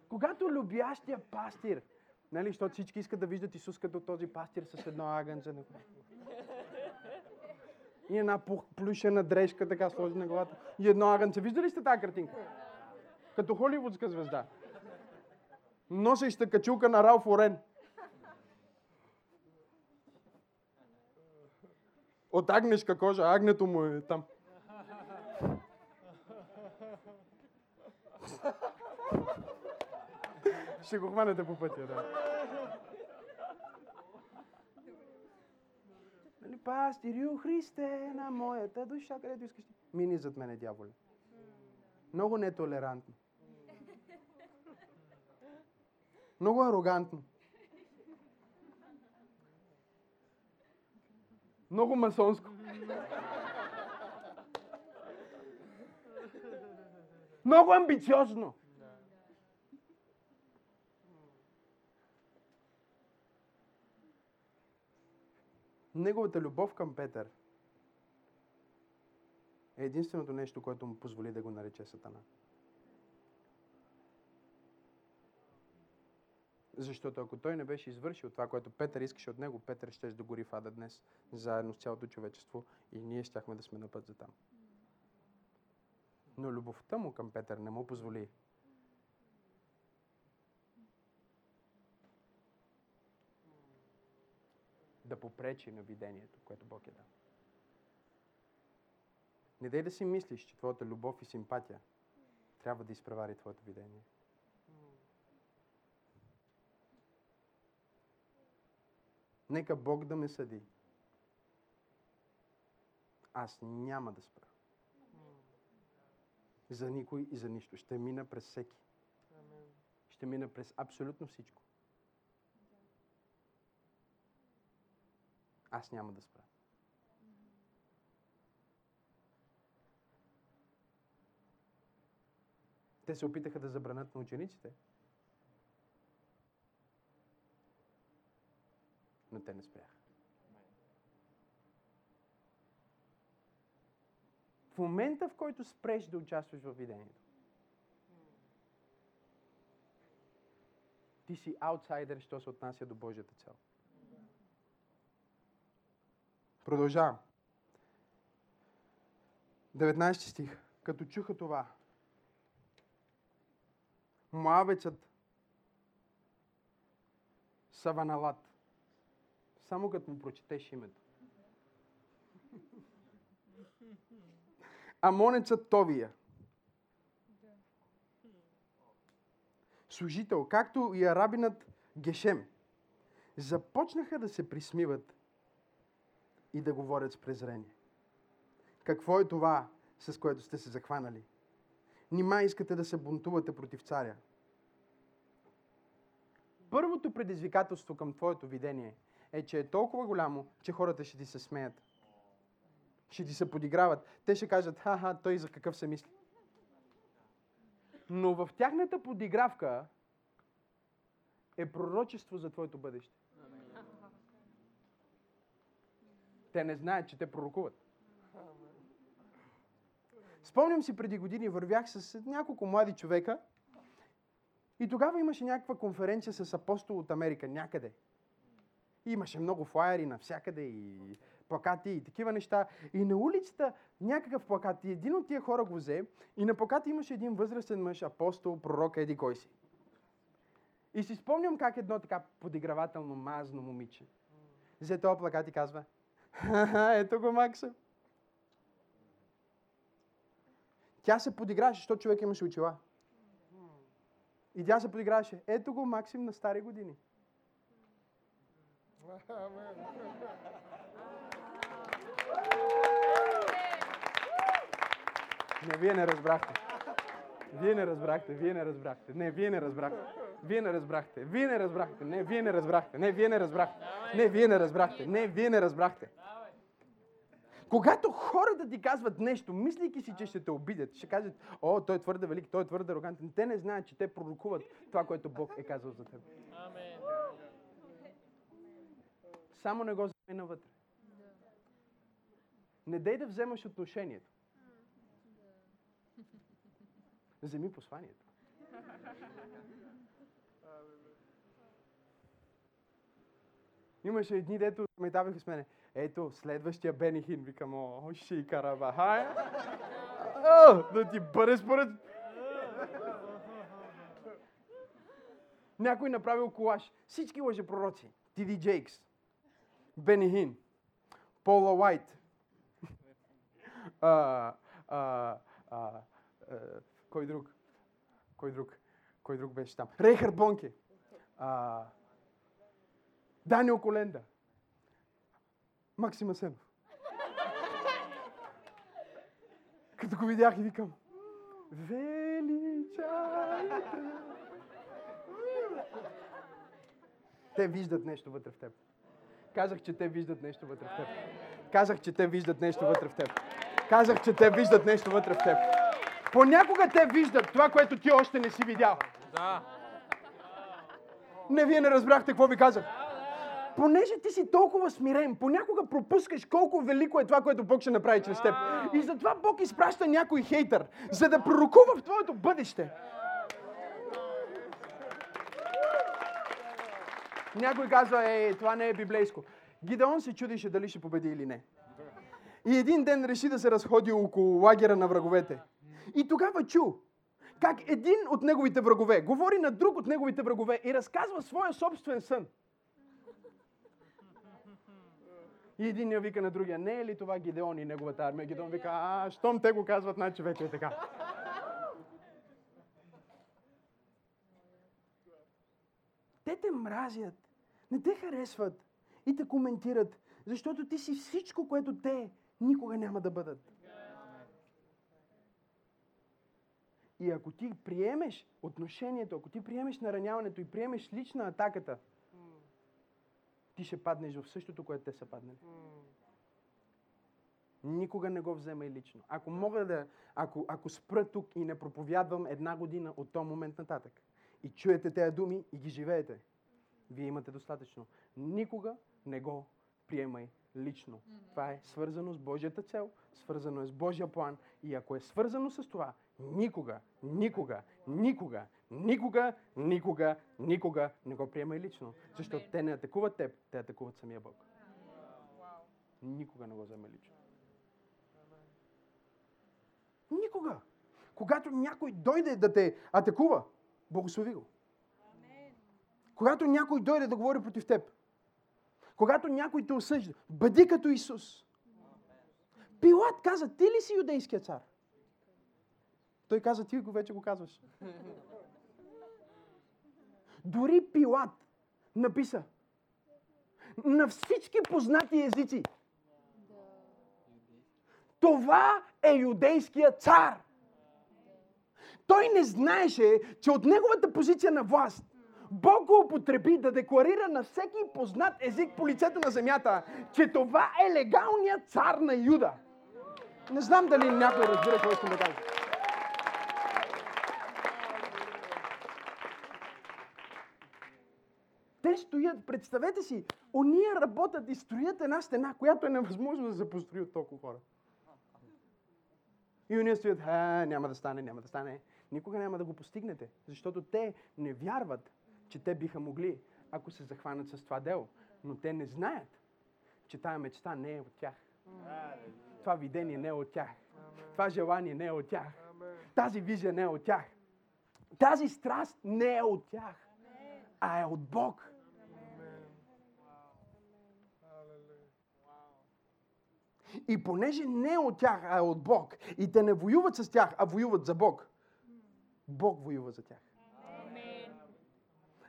Когато любящия пастир, нали, защото всички искат да виждат Исус като този пастир с едно агънце. И една плюшена дрежка така сложи на главата. И едно агънце. Виждали сте тази картинка? Като холивудска звезда. Носеща качулка на Ралф Орен. От агнешка кожа. Агнето му е там. Ще го хванете по пътя, да. Пастирю Христе на моята душа, където искаш ти. Мини зад мене, дяволе. Много нетолерантно. Много арогантно. Много масонско. Много амбициозно. Неговата любов към Петър е единственото нещо, което му позволи да го нарече Сатана. Защото ако той не беше извършил това, което Петър искаше от него, Петър ще да гори в ада днес, заедно с цялото човечество и ние щяхме да сме на път за там. Но любовта му към Петър не му позволи да попречи на видението, което Бог е дал. Не дай да си мислиш, че твоята любов и симпатия трябва да изпревари твоето видение. Нека Бог да ме съди. Аз няма да спра. За никой и за нищо. Ще мина през всеки. Ще мина през абсолютно всичко. Аз няма да спра. Те се опитаха да забранят на учениците. Но те не спряха. В момента, в който спреш да участваш в видението, ти си аутсайдер, що се отнася до Божията цел. Продължавам. 19 стих. Като чуха това, Моавецът Саваналат, само като му прочетеш името. Амонецът Товия, служител, както и арабинът Гешем, започнаха да се присмиват и да говорят с презрение. Какво е това, с което сте се захванали? Нима искате да се бунтувате против царя? Първото предизвикателство към твоето видение е, че е толкова голямо, че хората ще ти се смеят. Ще ти се подиграват. Те ще кажат, ха-ха, той за какъв се мисли. Но в тяхната подигравка е пророчество за твоето бъдеще. Те не знаят, че те пророкуват. Спомням си преди години, вървях с няколко млади човека и тогава имаше някаква конференция с апостол от Америка, някъде. И имаше много флайери навсякъде и плакати и такива неща. И на улицата някакъв плакат. И един от тия хора го взе и на плаката имаше един възрастен мъж, апостол, пророк, еди кой си. И си спомням как едно така подигравателно, мазно момиче взе този плакат и казва, ето го Макса. Тя се подиграваше, защото човек имаше очила. И тя се подиграваше. Ето го Максим на стари години. Не, вие не разбрахте. Вие не разбрахте, вие не разбрахте. Не, вие не разбрахте. Вие не разбрахте. Вие не разбрахте. Не, вие не разбрахте. Не, вие не разбрахте. Не, вие не разбрахте. Не, вие не разбрахте. Когато хората ти казват нещо, мислейки си, че ще те обидят, ще кажат, о, той е твърде велик, той е твърде арогантен. Те не знаят, че те пророкуват това, което Бог е казал за теб. Само не го вземай навътре. Не дай да вземаш отношението. Вземи посланието. Имаше едни, дето ме даваха с мене. Ето, следващия Бенихин. Викам, о, ще и караба. Хай! О, да ти бъде според... Някой направил колаж. Всички лъже пророци. Тиди Джейкс. Бенихин. Пола Уайт. Кой друг? Кой друг? Кой друг беше там? Рейхард Бонке. А, Даниел Коленда. Максим Асенов. Като го видях и викам, величайте. Те виждат нещо вътре в теб. Казах, че те виждат нещо вътре в теб. Казах, че те виждат нещо вътре в теб. Казах, че те виждат нещо вътре в теб. Понякога те виждат това, което ти още не си видял. Да. Не, вие не разбрахте какво ви казах. Понеже ти си толкова смирен, понякога пропускаш колко велико е това, което Бог ще направи чрез теб. И затова Бог изпраща някой хейтър, за да пророкува в твоето бъдеще. Някой казва, е, това не е библейско. Гидеон се чудеше дали ще победи или не. И един ден реши да се разходи около лагера на враговете. И тогава чу как един от неговите врагове говори на друг от неговите врагове и разказва своя собствен сън. И един я вика на другия, не е ли това Гидеон и неговата армия? Гидеон вика, а, щом те го казват, значи вече е така. Те те мразят, не те харесват и те коментират, защото ти си всичко, което те никога няма да бъдат. И ако ти приемеш отношението, ако ти приемеш нараняването и приемеш лична атаката, ти ще паднеш в същото, което те са паднали. Никога не го вземай лично. Ако мога да, ако, ако спра тук и не проповядвам една година от този момент нататък и чуете тези думи и ги живеете, вие имате достатъчно. Никога не го приемай лично. Това е свързано с Божията цел, свързано е с Божия план и ако е свързано с това, никога, никога, никога, никога, никога, никога не го приемай лично. Защото те не атакуват теб, те атакуват самия Бог. Никога не го вземай лично. Никога. Когато някой дойде да те атакува, благослови го. Когато някой дойде да говори против теб, когато някой те осъжда, бъди като Исус. Пилат каза, ти ли си юдейския цар? Той каза, ти го вече го казваш. [laughs] Дори Пилат написа на всички познати езици. Това е юдейския цар. Той не знаеше, че от неговата позиция на власт Бог го употреби да декларира на всеки познат език по лицето на земята, че това е легалният цар на Юда. Не знам дали някой разбира какво искам да кажа. Те стоят, представете си, ония работят и строят една стена, която е невъзможно да се построи от толкова хора. И уния стоят, а, няма да стане, няма да стане. Никога няма да го постигнете, защото те не вярват, че те биха могли, ако се захванат с това дело. Но те не знаят, че тая мечта не е от тях. Това видение не е от тях. Това желание не е от тях. Тази визия не е от тях. Тази страст не е от тях, а е от Бог. И понеже не от тях, а от Бог, и те не воюват с тях, а воюват за Бог, Бог воюва за тях.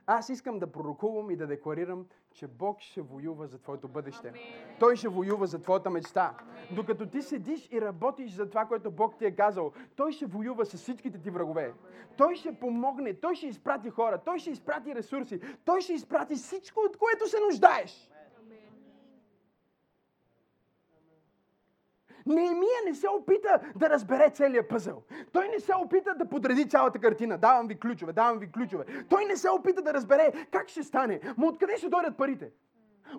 Аз искам да пророкувам и да декларирам, че Бог ще воюва за твоето бъдеще. Той ще воюва за твоята мечта. Докато ти седиш и работиш за това, което Бог ти е казал, Той ще воюва с всичките ти врагове. Той ще помогне, Той ще изпрати хора, Той ще изпрати ресурси, Той ще изпрати всичко, от което се нуждаеш. Неемия не се опита да разбере целият пъзъл. Той не се опита да подреди цялата картина. Давам ви ключове, давам ви ключове. Той не се опита да разбере как ще стане. Но откъде ще дойдат парите?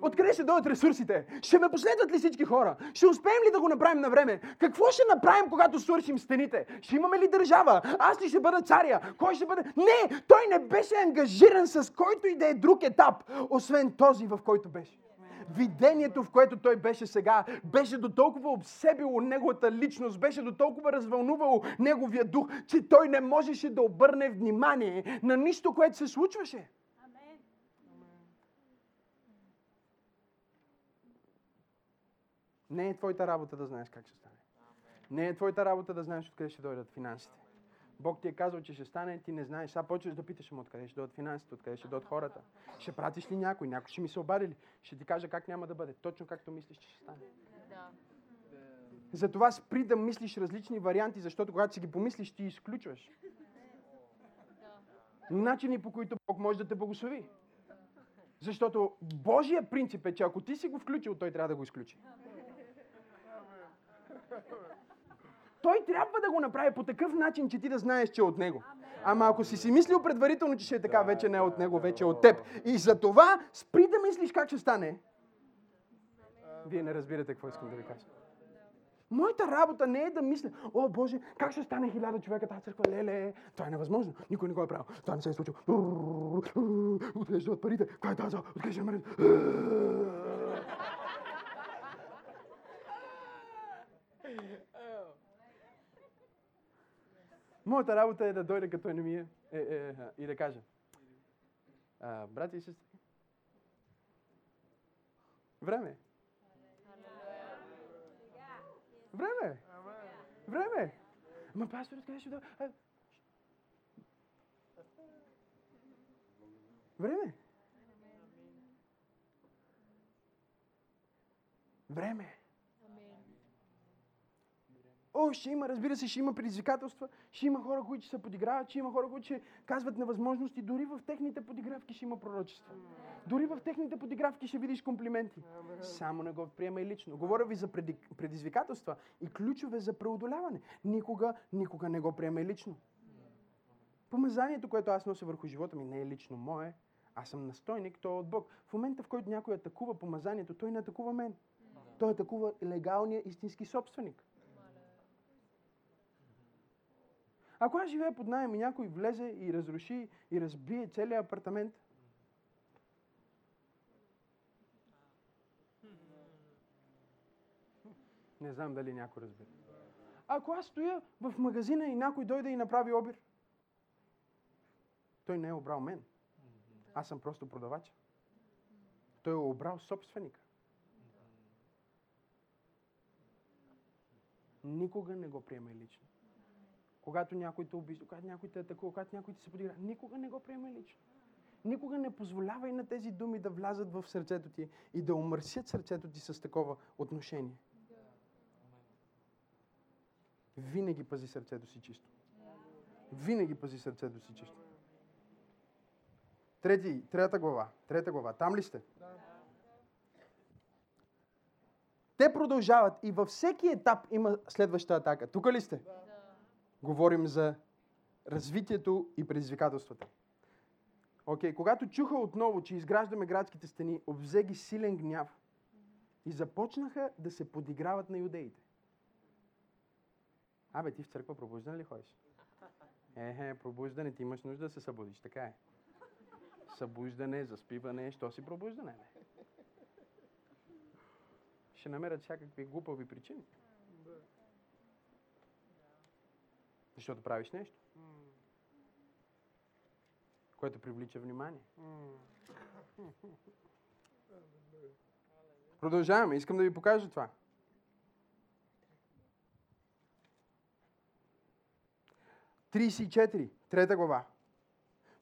Откъде ще дойдат ресурсите? Ще ме последват ли всички хора? Ще успеем ли да го направим на време? Какво ще направим, когато свършим стените? Ще имаме ли държава? Аз ли ще бъда царя? Кой ще бъде? Не! Той не беше ангажиран с който и да е друг етап, освен този, в който беше видението, в което той беше сега, беше до толкова обсебило неговата личност, беше до толкова развълнувало неговия дух, че той не можеше да обърне внимание на нищо, което се случваше. Не е твоята работа да знаеш как ще стане. Не е твоята работа да знаеш откъде ще дойдат финансите. Бог ти е казал, че ще стане, ти не знаеш. Сега почваш да питаш му откъде ще дойдат финансите, откъде ще дойдат хората. Ще пратиш ли някой? Някой ще ми се обади ли? Ще ти кажа как няма да бъде. Точно както мислиш, че ще стане. Да. Затова спри да мислиш различни варианти, защото когато си ги помислиш, ти изключваш. Начини по които Бог може да те благослови. Защото Божия принцип е, че ако ти си го включил, той трябва да го изключи. Той трябва да го направи по такъв начин, че ти да знаеш, че е от него. Ама ако си си мислил предварително, че ще е така, вече не е от него, вече е от теб. И за това спри да мислиш как ще стане. Вие не разбирате какво искам да ви кажа. Моята работа не е да мисля, о Боже, как ще стане хиляда човека тази църква? Леле, това е невъзможно. Никой не го е правил. Това не се е случило. Откъде ще дойдат парите? Кой е тази? Откъде ще намерят? Моята работа е да дойда като енемия е, е, е, и да кажа. А, брати и сестри, време. е. Време. е. Време. е. Ма пастор, откъде ще дойда? А, Време. е. Време. О, ще има, разбира се, ще има предизвикателства, ще има хора, които се подиграват, ще има хора, които ще казват невъзможности. Дори в техните подигравки ще има пророчество. Дори в техните подигравки ще видиш комплименти. Само не го приемай лично. Говоря ви за преди- предизвикателства и ключове за преодоляване. Никога, никога не го приемай лично. Помазанието, което аз нося върху живота ми, не е лично мое. Аз съм настойник, то е от Бог. В момента, в който някой атакува помазанието, той не атакува мен. Той атакува легалния истински собственик. Ако аз живея под найем и някой влезе и разруши и разбие целият апартамент, не знам дали някой разбира. Ако аз стоя в магазина и някой дойде и направи обир, той не е обрал мен. Аз съм просто продавач. Той е обрал собственика. Никога не го приемай лично. Когато някой те обижда, когато някой те атакува, когато някой ти се подигра, никога не го приемай лично. Никога не позволявай на тези думи да влязат в сърцето ти и да умърсят сърцето ти с такова отношение. Винаги пази сърцето си чисто. Винаги пази сърцето си чисто. Трети, трета глава. Трета глава. Там ли сте? Те продължават и във всеки етап има следваща атака. Тук ли сте? Говорим за развитието и предизвикателствата. Окей, когато чуха отново, че изграждаме градските стени, обвзе ги силен гняв и започнаха да се подиграват на юдеите. Абе, ти в църква пробуждане ли ходиш? Ехе, пробуждане, ти имаш нужда да се събудиш, така е. Събуждане, заспиване, що си пробуждане, бе? Ще намерят всякакви глупави причини. Защото правиш нещо, което привлича внимание. Продължаваме. Искам да ви покажа това. Тридесет и четири, трета глава.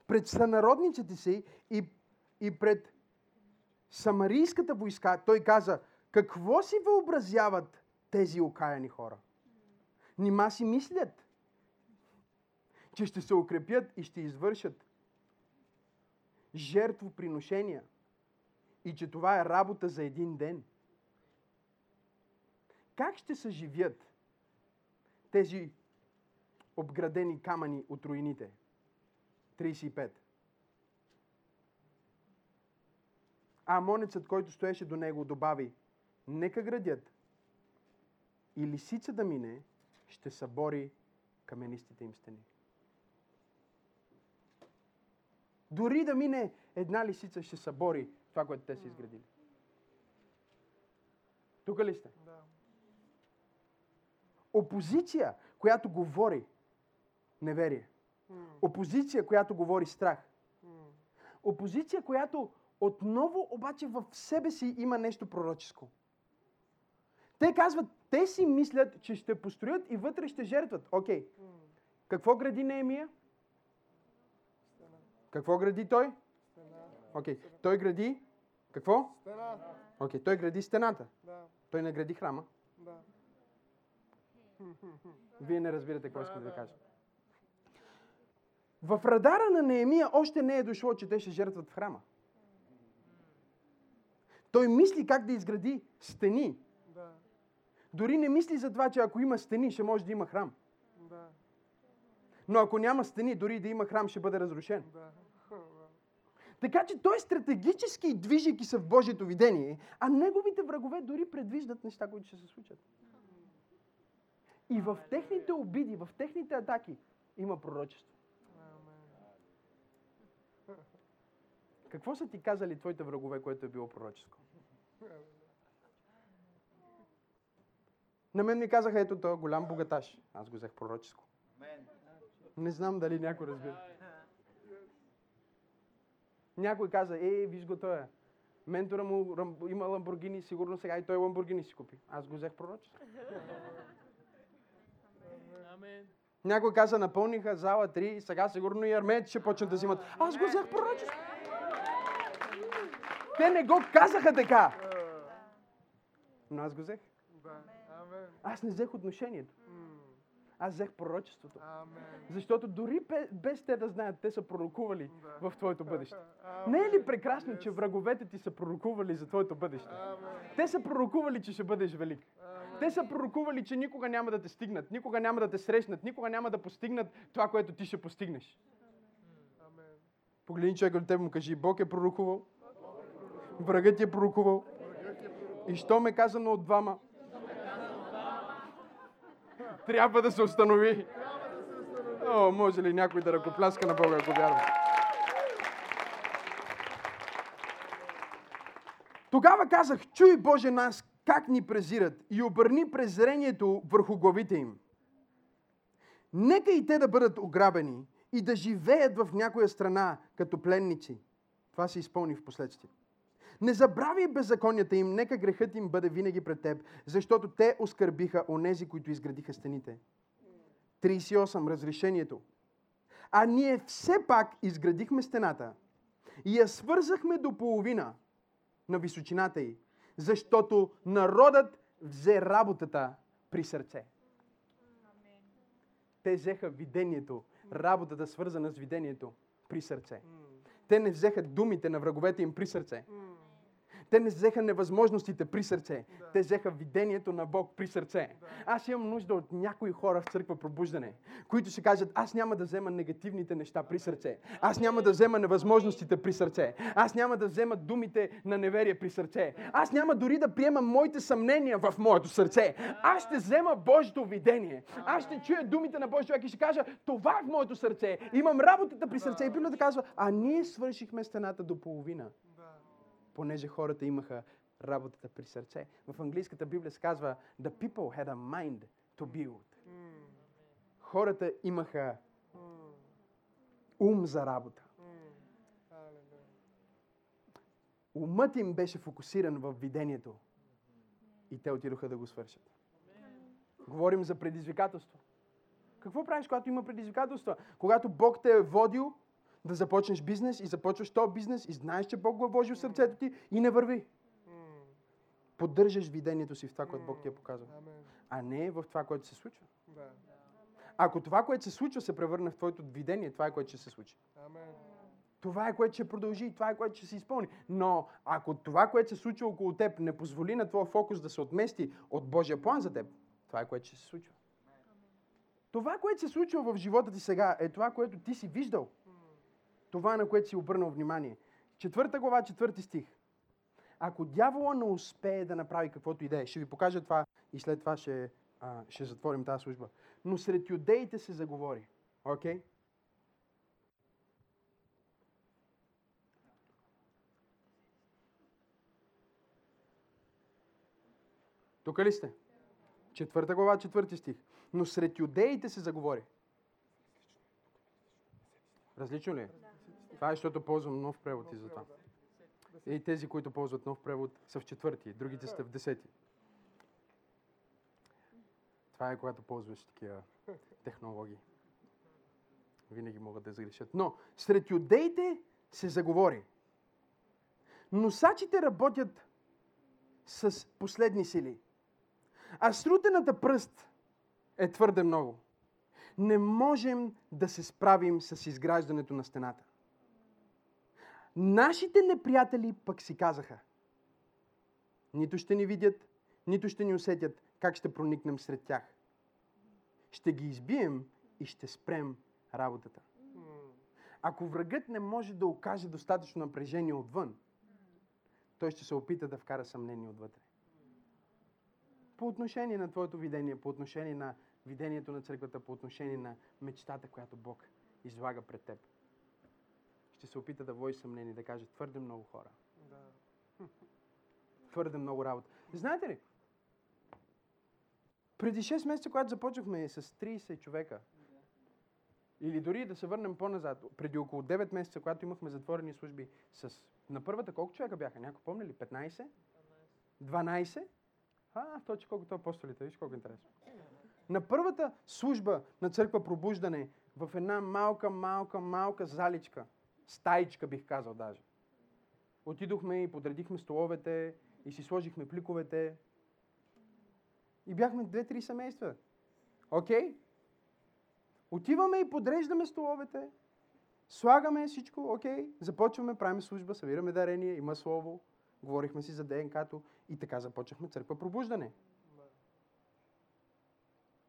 Пред сънародниците си и, и пред самарийската войска той каза, какво си въобразяват тези окаяни хора? Нима си мислят, че ще се укрепят и ще извършат жертвоприношения и че това е работа за един ден. Как ще съживят тези обградени камъни от руините? 35. А амонецът, който стоеше до него, добави, нека градят и лисица да мине, ще събори каменистите им стени. Дори да мине една лисица, ще събори това, което те са изградили. Тук ли сте? Да. Опозиция, която говори неверие. Опозиция, която говори страх. Опозиция, която отново обаче в себе си има нещо пророческо. Те казват, те си мислят, че ще построят и вътре ще жертват. Окей, м. какво гради Неемия? Какво гради той? Окей, той гради какво? Стена. Окей, той гради стената. Да. Той не гради храма. Да. [laughs] Вие не разбирате какво искам да ви кажа. В радара на Неемия още не е дошло, че те ще жертват в храма. Той мисли как да изгради стени. Да. Дори не мисли за това, че ако има стени, ще може да има храм. Но ако няма стени, дори да има храм, ще бъде разрушен. Така че той стратегически движейки се в Божието видение, а неговите врагове дори предвиждат неща, които ще се случат. И в техните обиди, в техните атаки има пророчество. Какво са ти казали твоите врагове, което е било пророческо? На мен ми казаха, ето той голям богаташ. Аз го взех пророческо. Не знам дали някой разбира. Някой каза, е, виж го той е. Ментора му има Ламборгини, сигурно сега и той Ламборгини си купи. Аз го взех пророческо. Амен. Някой каза, напълниха зала 3 и сега сигурно и армеец ще почнат да взимат. Аз го взех пророческо. Те не го казаха така. Но аз го взех. Аз не взех отношението. Аз взех пророчеството. Амен. Защото дори бе- без те да знаят, те са пророкували Да. в твоето бъдеще. Амен. Не е ли прекрасно, че враговете ти са пророкували за твоето бъдеще? Амен. Те са пророкували, че ще бъдеш велик. Амен. Те са пророкували, че никога няма да те стигнат, никога няма да те срещнат, никога няма да постигнат това, което ти ще постигнеш. Амен. Погледни човек от теб му кажи, Бог е пророкувал, врагът ти е пророкувал. И що ме казано от двама? Трябва да се установи. О, може ли някой да ръкопляска на Бога, ако вярва? Тогава казах, чуй Боже нас, как ни презират и обърни презрението върху главите им. Нека и те да бъдат ограбени и да живеят в някоя страна като пленници. Това се изпълни в последствие. Не забравяй беззаконията им, нека грехът им бъде винаги пред теб, защото те оскърбиха онези, които изградиха стените. 38. Разрешението. А ние все пак изградихме стената и я свързахме до половина на височината й, защото народът взе работата при сърце. Те взеха видението, работата свързана с видението при сърце. Те не взеха думите на враговете им при сърце. Те не взеха невъзможностите при сърце. Те взеха видението на Бог при сърце. Аз имам нужда от някои хора в църква пробуждане, които ще кажат, аз няма да взема негативните неща при сърце. Аз няма да взема невъзможностите при сърце. Аз няма да взема думите на неверие при сърце. Аз няма дори да приемам моите съмнения в моето сърце. Аз ще взема Божието видение. Аз ще чуя думите на Божия човек и ще кажа, това е в моето сърце. Имам работата при сърце. И Библията казва, а ние свършихме стената до половина понеже хората имаха работата при сърце. В английската Библия се казва The people had a mind to build. Хората имаха ум за работа. Умът им беше фокусиран в видението и те отидоха да го свършат. Говорим за предизвикателство. Какво правиш, когато има предизвикателства? Когато Бог те е водил да започнеш бизнес и започваш този бизнес и знаеш, че Бог го е вложил в сърцето ти и не върви. Поддържаш видението си в това, което Бог ти е показал. А не в това, което се случва. Ако това, което се случва, се превърне в твоето видение, това е което ще се случи. Това е което ще продължи, това е което ще се изпълни. Но ако това, което се случва около теб, не позволи на твоя фокус да се отмести от Божия план за теб, това е което ще се случва. Това, което се случва в живота ти сега, е това, което ти си виждал. Това, на което си обърнал внимание. Четвърта глава, четвърти стих. Ако дявола не успее да направи каквото и да е, ще ви покажа това и след това ще, а, ще затворим тази служба. Но сред юдеите се заговори. Окей? Okay? Тук ли сте? Четвърта глава, четвърти стих. Но сред юдеите се заговори. Различно ли е? Това е, защото ползвам нов превод и за това. И тези, които ползват нов превод, са в четвърти, другите сте в десети. Това е когато ползваш такива технологии. Винаги могат да сгрешат. Но сред юдеите се заговори. Носачите работят с последни сили. А срутената пръст е твърде много. Не можем да се справим с изграждането на стената. Нашите неприятели пък си казаха. Нито ще ни видят, нито ще ни усетят как ще проникнем сред тях. Ще ги избием и ще спрем работата. Ако врагът не може да окаже достатъчно напрежение отвън, той ще се опита да вкара съмнение отвътре. По отношение на твоето видение, по отношение на видението на църквата, по отношение на мечтата, която Бог излага пред теб ще се опита да води съмнение, да каже твърде много хора. Да. [laughs] Твърде много работа. Знаете ли, преди 6 месеца, когато започнахме с 30 човека, или дори да се върнем по-назад, преди около 9 месеца, когато имахме затворени служби с... На първата колко човека бяха? Някой помня ли? 15? 12? А, точно колкото апостолите. Виж колко интересно. На първата служба на църква Пробуждане в една малка, малка, малка заличка – стаичка, бих казал даже. Отидохме и подредихме столовете и си сложихме пликовете. И бяхме две-три семейства. Окей? Okay? Отиваме и подреждаме столовете. Слагаме всичко, окей, okay, започваме, правим служба, събираме дарение, има слово, говорихме си за ДНК-то и така започнахме църква пробуждане.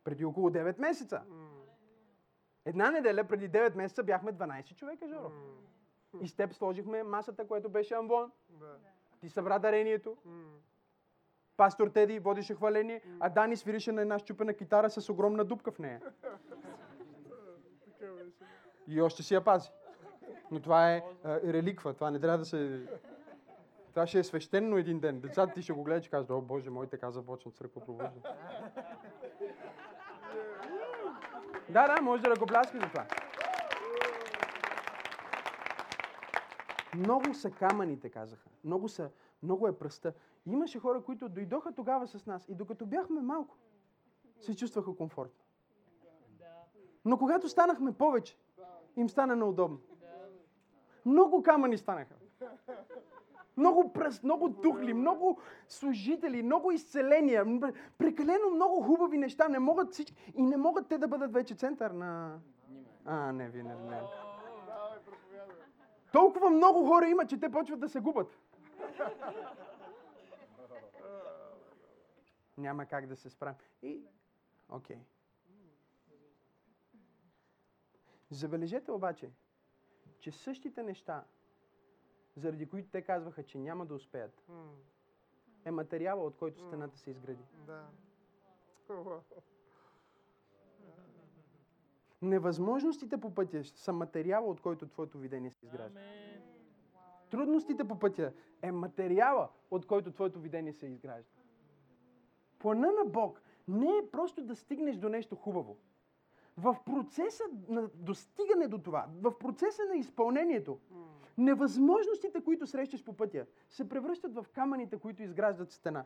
Преди около 9 месеца. Една неделя преди 9 месеца бяхме 12 човека, Жоро. И с теб сложихме масата, което беше амвон. Да. Ти събра дарението. Пастор Теди водеше хваление, а Дани свирише на една щупена китара с огромна дупка в нея. И още си я пази. Но това е а, реликва, това не трябва да се... Това ще е свещено един ден. Децата ти ще го гледат и казват, о Боже мой, така започна църква пробужда. [laughs] да, да, може да ръкопляскаш за това. Много са камъните, казаха. Много, са, много е пръста. И имаше хора, които дойдоха тогава с нас и докато бяхме малко, се чувстваха комфортно. Но когато станахме повече, им стана неудобно. Много камъни станаха. Много пръст, много духли, много служители, много изцеления, прекалено много хубави неща. Не могат всички. И не могат те да бъдат вече център на... А, не, вие не, не. Толкова много хора има, че те почват да се губят. Няма как да се справим. И, окей. Забележете обаче, че същите неща, заради които те казваха, че няма да успеят, е материала, от който стената се изгради. Да. Невъзможностите по пътя са материала, от който твоето видение се изгражда. Трудностите по пътя е материала, от който твоето видение се изгражда. Плана на Бог не е просто да стигнеш до нещо хубаво. В процеса на достигане до това, в процеса на изпълнението, невъзможностите, които срещаш по пътя, се превръщат в камъните, които изграждат стена.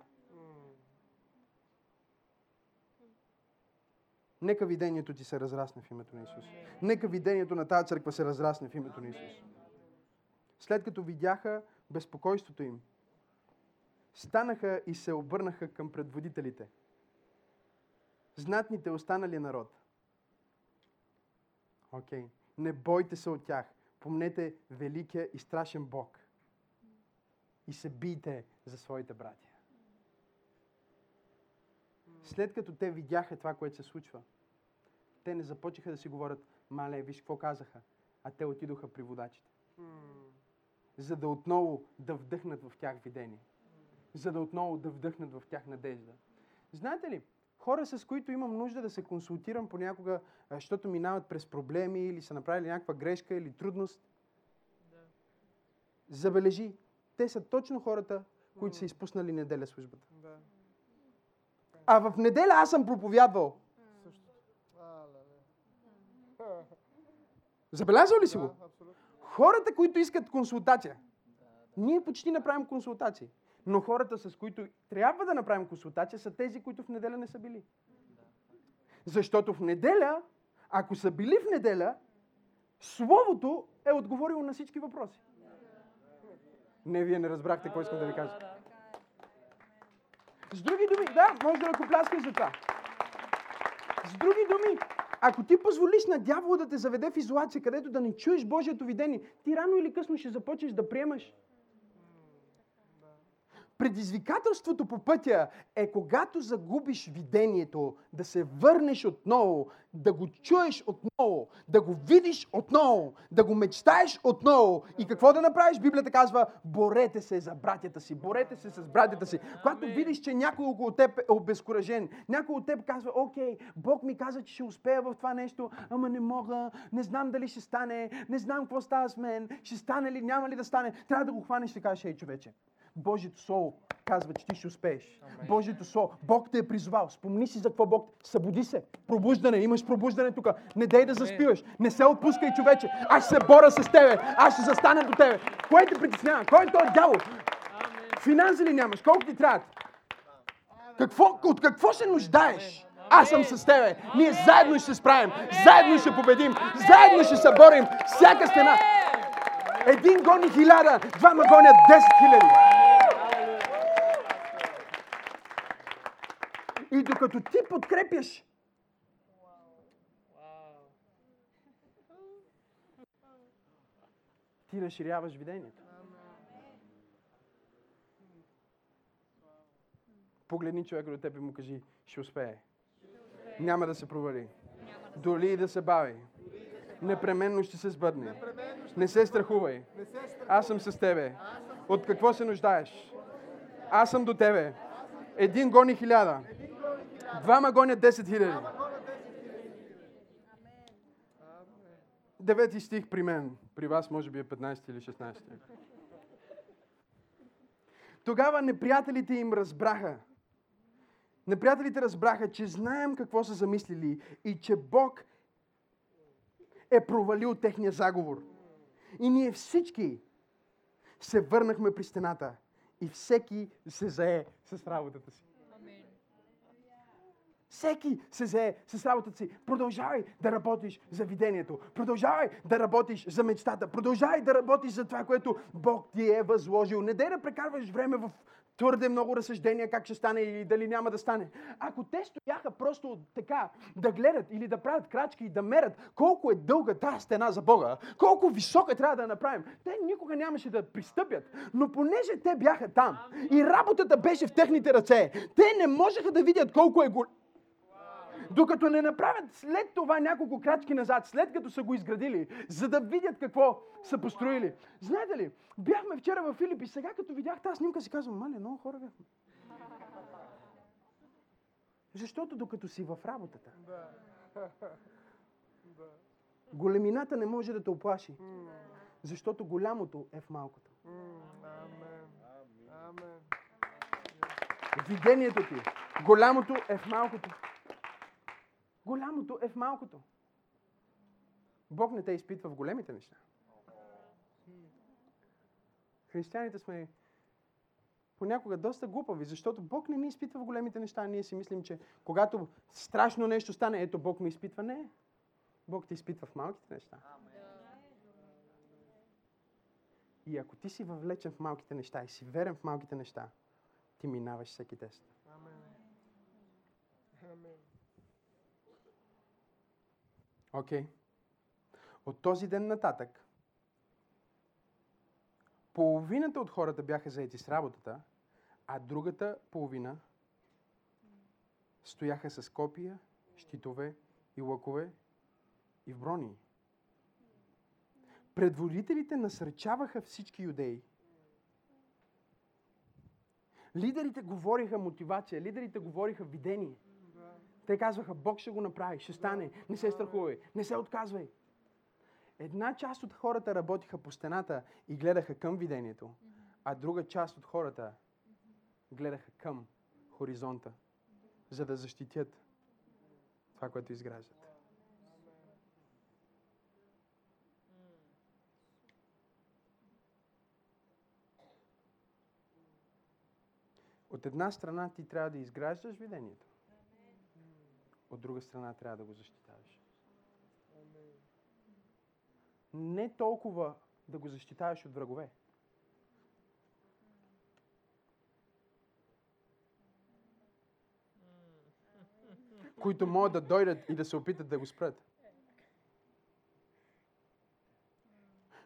Нека видението ти се разрасне в името на Исус. Нека видението на тази църква се разрасне в името на Исус. След като видяха безпокойството им, станаха и се обърнаха към предводителите. Знатните останали народ. Окей. Не бойте се от тях. Помнете великия и страшен Бог. И се бийте за своите братя. След като те видяха това, което се случва, те не започнаха да си говорят, мале, виж какво казаха, а те отидоха при водачите. За да отново да вдъхнат в тях видение. За да отново да вдъхнат в тях надежда. Знаете ли, хора, с които имам нужда да се консултирам понякога, защото минават през проблеми или са направили някаква грешка или трудност, забележи, те са точно хората, които са изпуснали неделя службата. Да. А в неделя аз съм проповядвал. Забелязал ли си го? Хората, които искат консултация. Ние почти направим консултации. Но хората, с които трябва да направим консултация, са тези, които в неделя не са били. Защото в неделя, ако са били в неделя, Словото е отговорило на всички въпроси. Не, вие не разбрахте какво искам да ви кажа. С други думи, да, може да ръкопляскаш за това. С други думи, ако ти позволиш на дявола да те заведе в изолация, където да не чуеш Божието видение, ти рано или късно ще започнеш да приемаш. Предизвикателството по пътя е когато загубиш видението, да се върнеш отново, да го чуеш отново, да го видиш отново, да го мечтаеш отново. И какво да направиш? Библията казва, борете се за братята си, борете се с братята си. Когато видиш, че някой около теб е обезкуражен, някой от теб казва, окей, Бог ми каза, че ще успея в това нещо, ама не мога, не знам дали ще стане, не знам какво става с мен, ще стане ли, няма ли да стане. Трябва да го хванеш и кажеш, ей човече, Божието Слово казва, че ти ще успееш. Божието Слово, Бог те е призвал. Спомни си за какво Бог. Събуди се. Пробуждане. Имаш пробуждане тук. Не дей да заспиваш. Не се отпускай, човече. Аз ще се боря с тебе. Аз ще застана до тебе. Кое те притеснява? Кой е този дявол? Финанси ли нямаш? Колко ти трябва? Какво, от какво се нуждаеш? Аз съм с тебе. Ние заедно ще се справим. Заедно ще победим. Заедно ще се борим. Всяка стена. Един гони хиляда, двама гонят 10 хиляди. И докато ти подкрепяш, ти разширяваш видението. Погледни човека до теб и му кажи, ще успее. Няма да се провали. Дори и да се бави. Непременно ще се сбъдне. Не се страхувай. Аз съм с тебе. От какво се нуждаеш? Аз съм до тебе. Един гони хиляда. Двама гонят 10 хиляди. Девети стих при мен. При вас може би е 15 или 16. Тогава неприятелите им разбраха. Неприятелите разбраха, че знаем какво са замислили и че Бог е провалил техния заговор. И ние всички се върнахме при стената и всеки се зае с работата си. Всеки се зае с работата си. Продължавай да работиш за видението. Продължавай да работиш за мечтата. Продължавай да работиш за това, което Бог ти е възложил. Не дай да прекарваш време в твърде много разсъждения как ще стане или дали няма да стане. Ако те стояха просто така да гледат или да правят крачки и да мерят колко е дълга тази стена за Бога, колко висока трябва да направим, те никога нямаше да пристъпят. Но понеже те бяха там и работата беше в техните ръце, те не можеха да видят колко е голям докато не направят след това няколко крачки назад, след като са го изградили, за да видят какво са построили. Знаете ли, бяхме вчера в Филип и сега като видях тази снимка си казвам, мале, много хора бяхме. Защото докато си в работата, големината не може да те оплаши. Защото голямото е в малкото. Видението ти, голямото е в малкото. Голямото е в малкото. Бог не те изпитва в големите неща. Християните сме понякога доста глупави, защото Бог не ни изпитва в големите неща. Ние си мислим, че когато страшно нещо стане, ето Бог ме изпитва. Не. Бог те изпитва в малките неща. И ако ти си въвлечен в малките неща и си верен в малките неща, ти минаваш всеки тест. Амен. Амен. Окей. От този ден нататък, половината от хората бяха заети с работата, а другата половина стояха с копия, щитове и лъкове и в брони. Предводителите насърчаваха всички юдеи. Лидерите говориха мотивация, лидерите говориха видение. Те казваха, Бог ще го направи, ще стане, не се страхувай, не се отказвай. Една част от хората работиха по стената и гледаха към видението, а друга част от хората гледаха към хоризонта, за да защитят това, което изграждат. От една страна ти трябва да изграждаш видението, от друга страна трябва да го защитаваш. Не толкова да го защитаваш от врагове. които могат да дойдат и да се опитат да го спрат.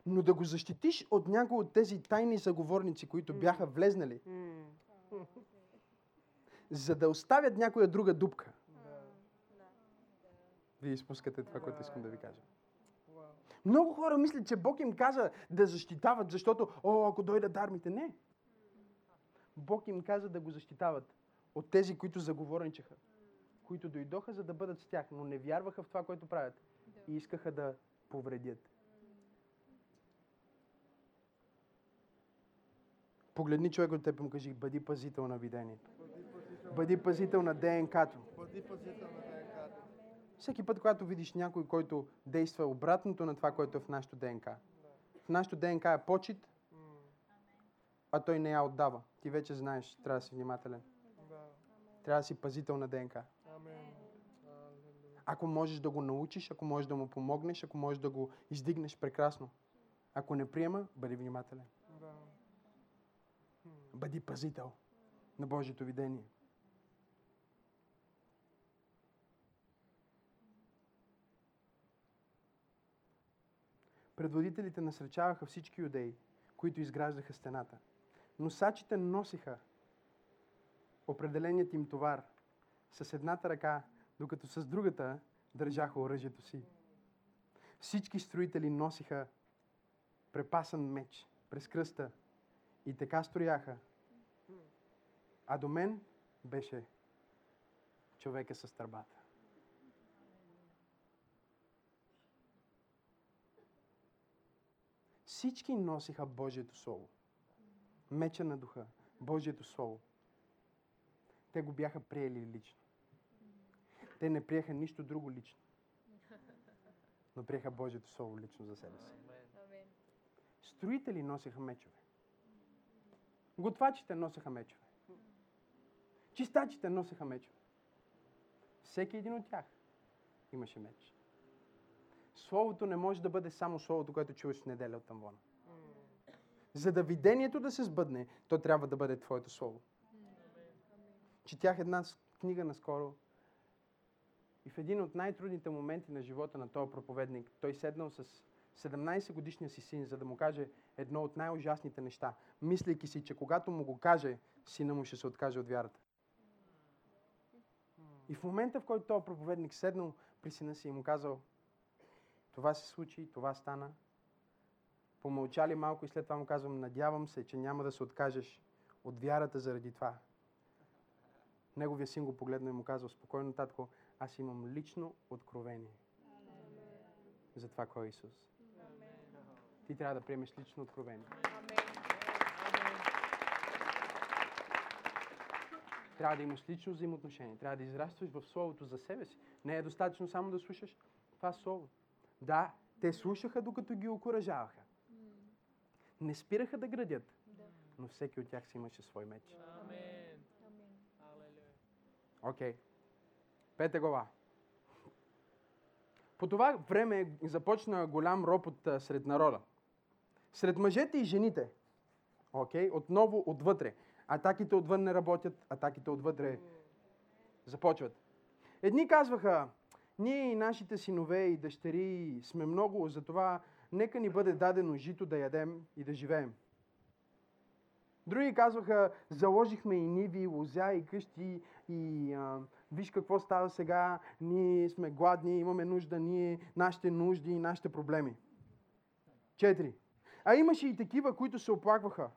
Но да го защитиш от някои от тези тайни заговорници, които бяха влезнали, за да оставят някоя друга дупка. Вие изпускате това, което искам да ви кажа. Много хора мислят, че Бог им каза да защитават, защото, о, ако дойдат армите. Не. Бог им каза да го защитават от тези, които заговорничаха, които дойдоха, за да бъдат с тях, но не вярваха в това, което правят и искаха да повредят. Погледни човек от теб и му кажи, бъди пазител на видението. Бъди пазител. На ДНК-то. Бъди пазител на ДНК. Всеки път, когато видиш някой, който действа обратното на това, което е в нашото ДНК. В нашото ДНК е почет, а той не я отдава. Ти вече знаеш, трябва да си внимателен. Трябва да си пазител на ДНК. Ако можеш да го научиш, ако можеш да му помогнеш, ако можеш да го издигнеш, прекрасно. Ако не приема, бъди внимателен. Бъди пазител на Божието видение. Предводителите насречаваха всички юдеи, които изграждаха стената. Носачите носиха определеният им товар с едната ръка, докато с другата държаха оръжието си. Всички строители носиха препасан меч през кръста и така строяха. А до мен беше човека с търбата. Всички носиха Божието Слово. Меча на духа. Божието Слово. Те го бяха приели лично. Те не приеха нищо друго лично. Но приеха Божието Слово лично за себе си. Строители носеха мечове. Готвачите носеха мечове. Чистачите носеха мечове. Всеки един от тях имаше меч. Словото не може да бъде само словото, което чуваш в неделя от тамвона. За да видението да се сбъдне, то трябва да бъде Твоето Слово. Четях една книга наскоро и в един от най-трудните моменти на живота на този проповедник, той седнал с 17 годишния си син, за да му каже едно от най-ужасните неща, мислейки си, че когато му го каже, сина му ще се откаже от вярата. И в момента, в който този проповедник седнал при сина си и му казал, това се случи, това стана, помълчали малко и след това му казвам, надявам се, че няма да се откажеш от вярата заради това. Неговия син го погледна и му казал, спокойно, татко, аз имам лично откровение за това кой е Исус. Ти трябва да приемеш лично откровение. Трябва да имаш лично взаимоотношение. Трябва да израстваш в Словото за себе си. Не е достатъчно само да слушаш това Слово. Да, те слушаха, докато ги окоръжаваха. Не спираха да градят, но всеки от тях си имаше свой меч. Амен. Окей. Пета глава. По това време започна голям ропот сред народа. Сред мъжете и жените. Окей? Отново отвътре. Атаките отвън не работят, атаките отвътре започват. Едни казваха, ние и нашите синове и дъщери сме много, затова нека ни бъде дадено жито да ядем и да живеем. Други казваха, заложихме и ниви, и лозя, и къщи, и а, виж какво става сега, ние сме гладни, имаме нужда, ние, нашите нужди и нашите проблеми. Четири. А имаше и такива, които се оплакваха.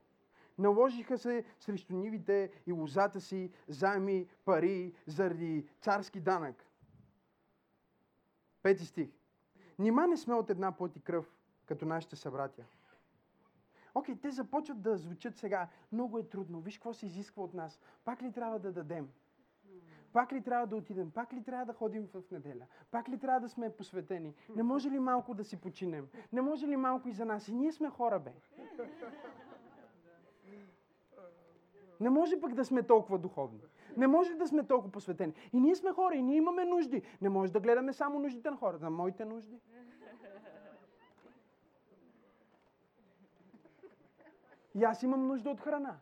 Наложиха се срещу нивите и лозата си заеми пари заради царски данък. Пети стих. Нима не сме от една плът и кръв, като нашите събратя. Окей, те започват да звучат сега. Много е трудно. Виж какво се изисква от нас. Пак ли трябва да дадем? Пак ли трябва да отидем? Пак ли трябва да ходим в неделя? Пак ли трябва да сме посветени? Не може ли малко да си починем? Не може ли малко и за нас? И ние сме хора, бе. Не може пък да сме толкова духовни. Не може да сме толкова посветени. И ние сме хора, и ние имаме нужди. Не може да гледаме само нуждите на хората, на моите нужди. И аз имам нужда от храна.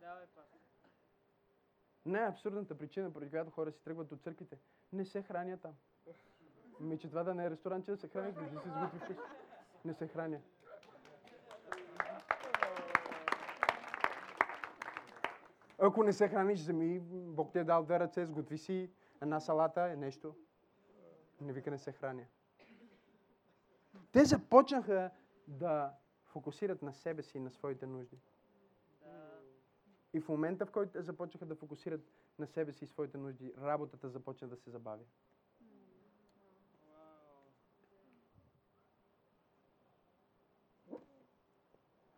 Давай, пастор. Не, абсурдната причина, поради която хора си тръгват от църквите, не се хранят там. Ми, че това да не е ресторант, че да се хранят, да си сготви вкъщи. Не се храня. Ако не се храниш, вземи, Бог ти е дал две ръце, сготви си една салата, е нещо. Не вика не се храня. Те започнаха да фокусират на себе си и на своите нужди. И в момента, в който започнаха да фокусират на себе си и своите нужди, работата започна да се забавя.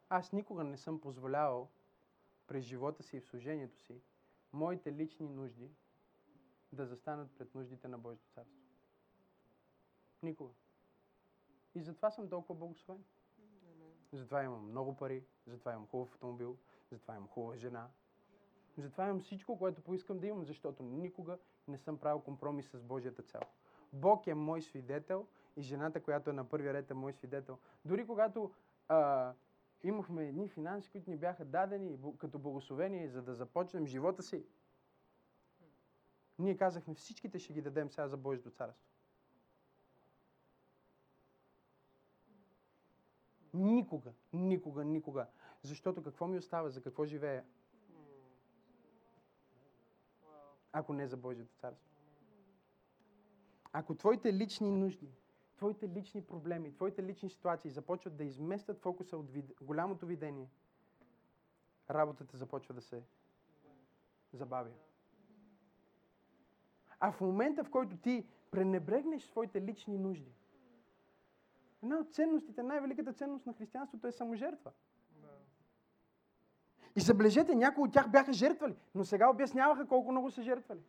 Аз никога не съм позволявал през живота си и в служението си моите лични нужди да застанат пред нуждите на Божието царство. Никога. И затова съм толкова благословен. Затова имам много пари, затова имам хубав автомобил, затова имам хубава жена. Затова имам всичко, което поискам да имам, защото никога не съм правил компромис с Божията цел. Бог е мой свидетел и жената, която е на първия ред е мой свидетел. Дори когато а, имахме едни финанси, които ни бяха дадени като благословение, за да започнем живота си, ние казахме всичките ще ги дадем сега за Божието царство. Никога, никога, никога. Защото какво ми остава, за какво живея, ако не за Божието царство? Ако твоите лични нужди, твоите лични проблеми, твоите лични ситуации започват да изместят фокуса от вид... голямото видение, работата започва да се забавя. А в момента, в който ти пренебрегнеш своите лични нужди, една от ценностите, най-великата ценност на християнството е саможертва. И забележете, някои от тях бяха жертвали, но сега обясняваха колко много са жертвали.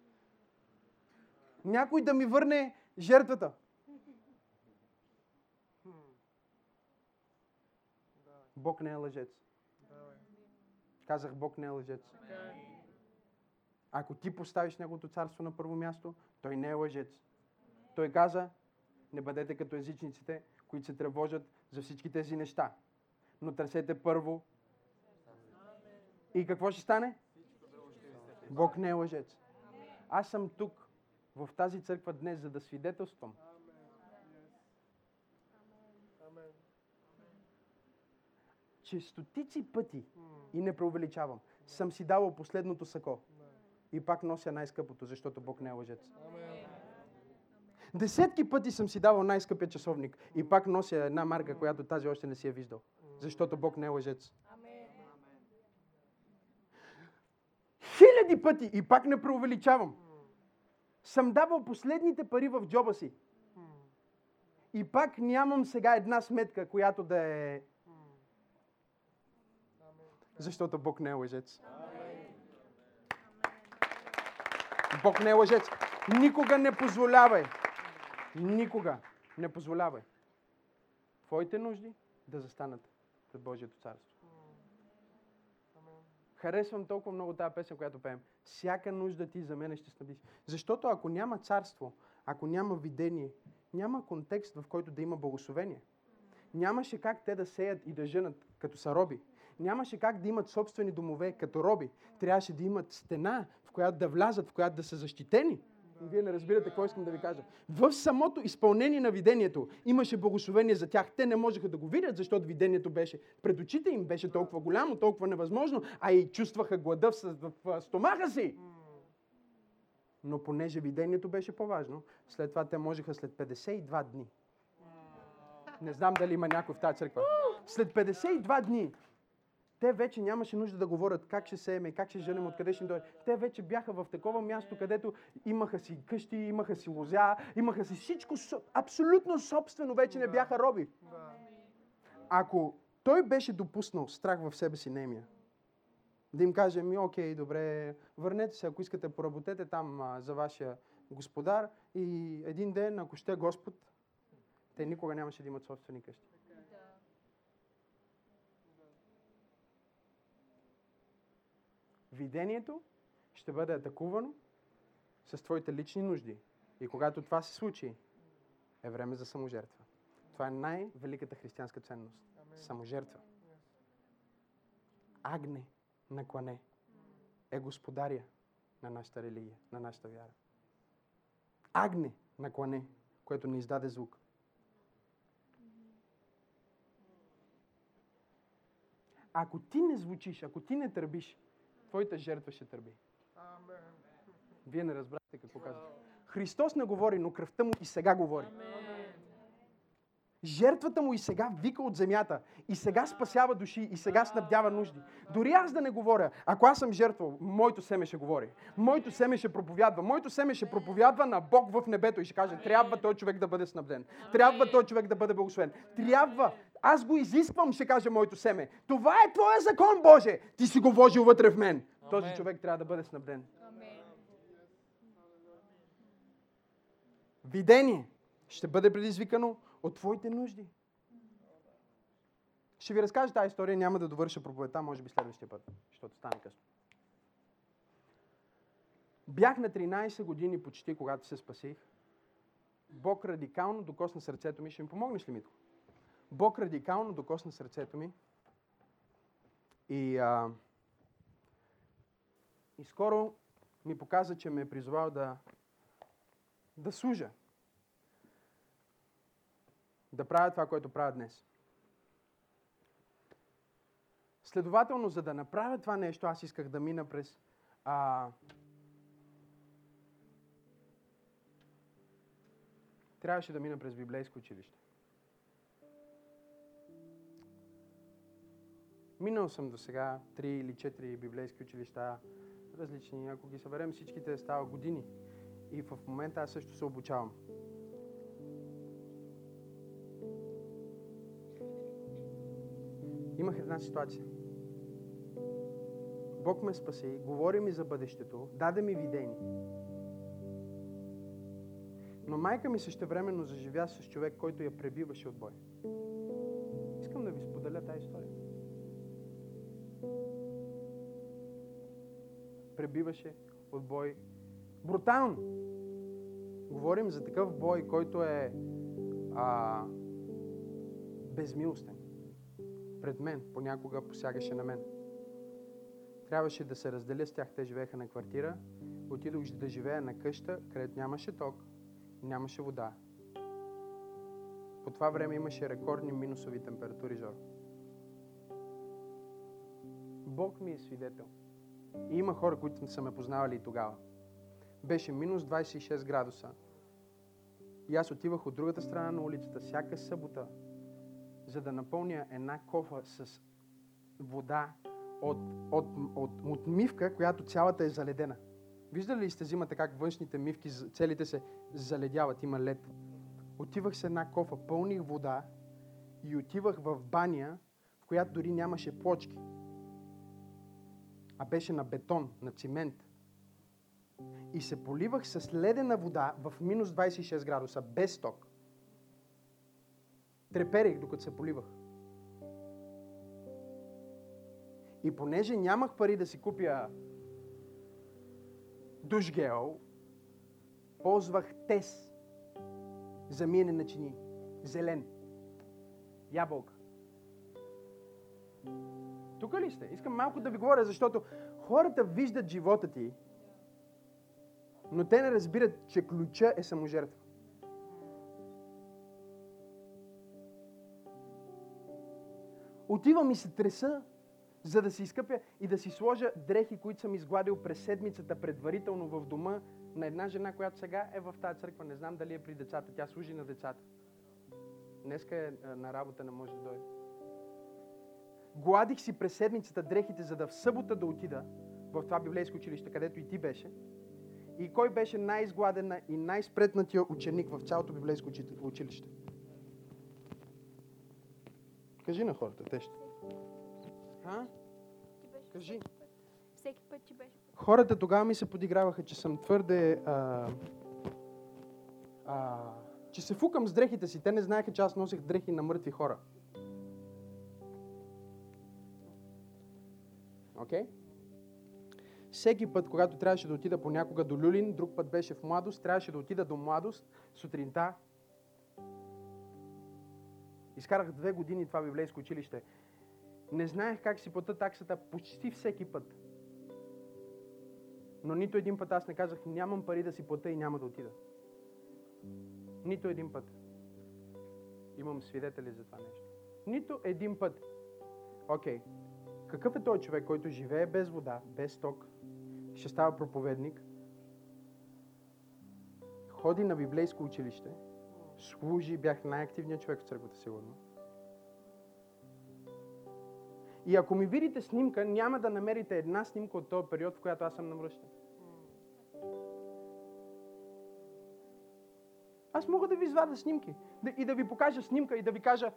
Някой да ми върне жертвата. Бог не е лъжец. Казах, Бог не е лъжец. Ако ти поставиш Неговото царство на първо място, Той не е лъжец. Той каза, не бъдете като езичниците, които се тревожат за всички тези неща. но търсете първо. И какво ще стане? Бог не е лъжец. Аз съм тук, в тази църква днес, за да свидетелствам. Амен. Че стотици пъти, и не преувеличавам, съм си давал последното сако. И пак нося най-скъпото, защото Бог не е лъжец. Десетки пъти съм си давал най-скъпия часовник и пак нося една марка, която тази още не си е виждал. Защото Бог не е лъжец. Хиляди пъти и пак не преувеличавам. Съм давал последните пари в джоба си. И пак нямам сега една сметка, която да е... Защото Бог не е лъжец. Бог не е лъжец. Никога не позволявай. Никога не позволявай. Твоите нужди да застанат пред Божието царство. Харесвам толкова много тази песен, която пеем. Всяка нужда ти за мен ще снабдиш. Защото ако няма царство, ако няма видение, няма контекст, в който да има благословение. Нямаше как те да сеят и да женат като са роби. Нямаше как да имат собствени домове като роби. Трябваше да имат стена, в която да влязат, в която да са защитени. И Вие не разбирате какво искам да ви кажа. В самото изпълнение на видението имаше благословение за тях. Те не можеха да го видят, защото видението беше пред очите им, беше толкова голямо, толкова невъзможно, а и чувстваха глада в, стомаха си. Но понеже видението беше по-важно, след това те можеха след 52 дни. Не знам дали има някой в тази църква. След 52 дни те вече нямаше нужда да говорят как ще сееме, как ще женем, откъде ще дойде. Те вече бяха в такова място, където имаха си къщи, имаха си лозя, имаха си всичко со- абсолютно собствено, вече не бяха роби. Ако той беше допуснал страх в себе си немия, да им каже, ми, окей, добре, върнете се, ако искате, поработете там а, за вашия господар и един ден, ако ще Господ, те никога нямаше да имат собствени къщи. Видението ще бъде атакувано с твоите лични нужди. И когато това се случи, е време за саможертва. Това е най-великата християнска ценност. Саможертва. Агне на клане е господаря на нашата религия, на нашата вяра. Агне на клане, което ни издаде звук. Ако ти не звучиш, ако ти не търбиш, твоята жертва ще търби. Амен. Вие не разбрахте какво казвам. Христос не говори, но кръвта му и сега говори. Жертвата му и сега вика от земята. И сега спасява души. И сега снабдява нужди. Дори аз да не говоря, ако аз съм жертва, моето семе ще говори. Моето семе ще проповядва. Моето семе ще проповядва на Бог в небето и ще каже, трябва този човек да бъде снабден. Трябва този човек да бъде благословен. Трябва. Аз го изисквам, ще каже моето семе. Това е твоя закон, Боже. Ти си го вложил вътре в мен. Този Амен. човек трябва да бъде снабден. Видение ще бъде предизвикано от твоите нужди. Ще ви разкажа тази история, няма да довърша проповедта, може би следващия път, защото стане късно. Бях на 13 години почти, когато се спасих. Бог радикално докосна сърцето ми. Ще ми помогнеш ли, Митко? Бог радикално докосна сърцето ми. И, а, и скоро ми показа, че ме е призвал да, да служа. Да правя това, което правя днес. Следователно, за да направя това нещо, аз исках да мина през а, трябваше да мина през библейско училище. Минал съм до сега три или четири библейски училища, различни. Ако ги съберем всичките, става години. И в момента аз също се обучавам. Имах една ситуация. Бог ме спаси, говори ми за бъдещето, даде ми видение. Но майка ми същевременно заживя с човек, който я пребиваше от бой. Искам да ви споделя тази история. Пребиваше от бой брутално. Говорим за такъв бой, който е а, безмилостен. пред мен, понякога посягаше на мен. Трябваше да се разделя с тях, те живееха на квартира. Отидох да живея на къща, където нямаше ток, нямаше вода. По това време имаше рекордни минусови температури, Жор. Бог ми е свидетел. И има хора, които са ме познавали и тогава. Беше минус 26 градуса. И аз отивах от другата страна на улицата всяка събота, за да напълня една кофа с вода от, от, от, от мивка, която цялата е заледена. Виждали ли сте зимата как външните мивки, целите се заледяват, има лед. Отивах с една кофа, пълних вода и отивах в баня, в която дори нямаше плочки, а беше на бетон, на цимент. И се поливах с ледена вода в минус 26 градуса, без ток. Треперех, докато се поливах. И понеже нямах пари да си купя душгел, ползвах тес за миене на чини. Зелен. Ябълка. Тук ли сте? Искам малко да ви говоря, защото хората виждат живота ти, но те не разбират, че ключа е саможертва. Отивам и се треса, за да се изкъпя и да си сложа дрехи, които съм изгладил през седмицата предварително в дома на една жена, която сега е в тази църква. Не знам дали е при децата. Тя служи на децата. Днеска е на работа, не може да дойде. Гладих си през седмицата дрехите, за да в събота да отида в това библейско училище, където и ти беше. И кой беше най-изгладен и най-спретнатия ученик в цялото библейско училище? Кажи на хората, те ще. А? Кажи. Всеки път ти беше. Хората тогава ми се подиграваха, че съм твърде... А, а, че се фукам с дрехите си. Те не знаеха, че аз носех дрехи на мъртви хора. Окей? Okay? Всеки път, когато трябваше да отида понякога до Люлин, друг път беше в младост, трябваше да отида до младост сутринта. Изкарах две години това библейско училище. Не знаех как си плата таксата почти всеки път. Но нито един път аз не казах, нямам пари да си плата и няма да отида. Нито един път. Имам свидетели за това нещо. Нито един път. Окей. Okay. Какъв е той човек, който живее без вода, без ток, ще става проповедник, ходи на библейско училище, служи, бях най-активният човек в църквата, сигурно. И ако ми видите снимка, няма да намерите една снимка от този период, в която аз съм намръщен. Аз мога да ви извадя снимки и да ви покажа снимка и да ви кажа,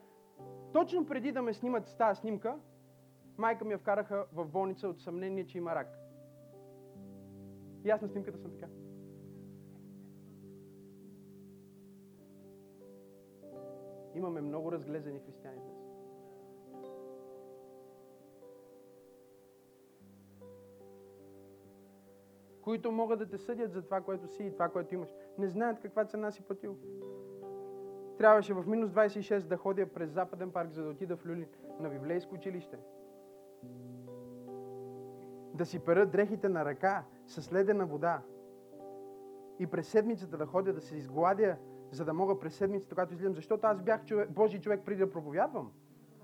точно преди да ме снимат с тази снимка, майка ми я вкараха в болница от съмнение, че има рак. И аз на снимката съм така. Имаме много разглезени християни днес. които могат да те съдят за това, което си и това, което имаш. Не знаят каква цена си платил. Трябваше в минус 26 да ходя през Западен парк, за да отида в Люлин на библейско училище. Да си пера дрехите на ръка с ледена вода. И през седмицата да ходя да се изгладя, за да мога през седмицата, когато излизам, защото аз бях човек, Божий човек преди да проповядвам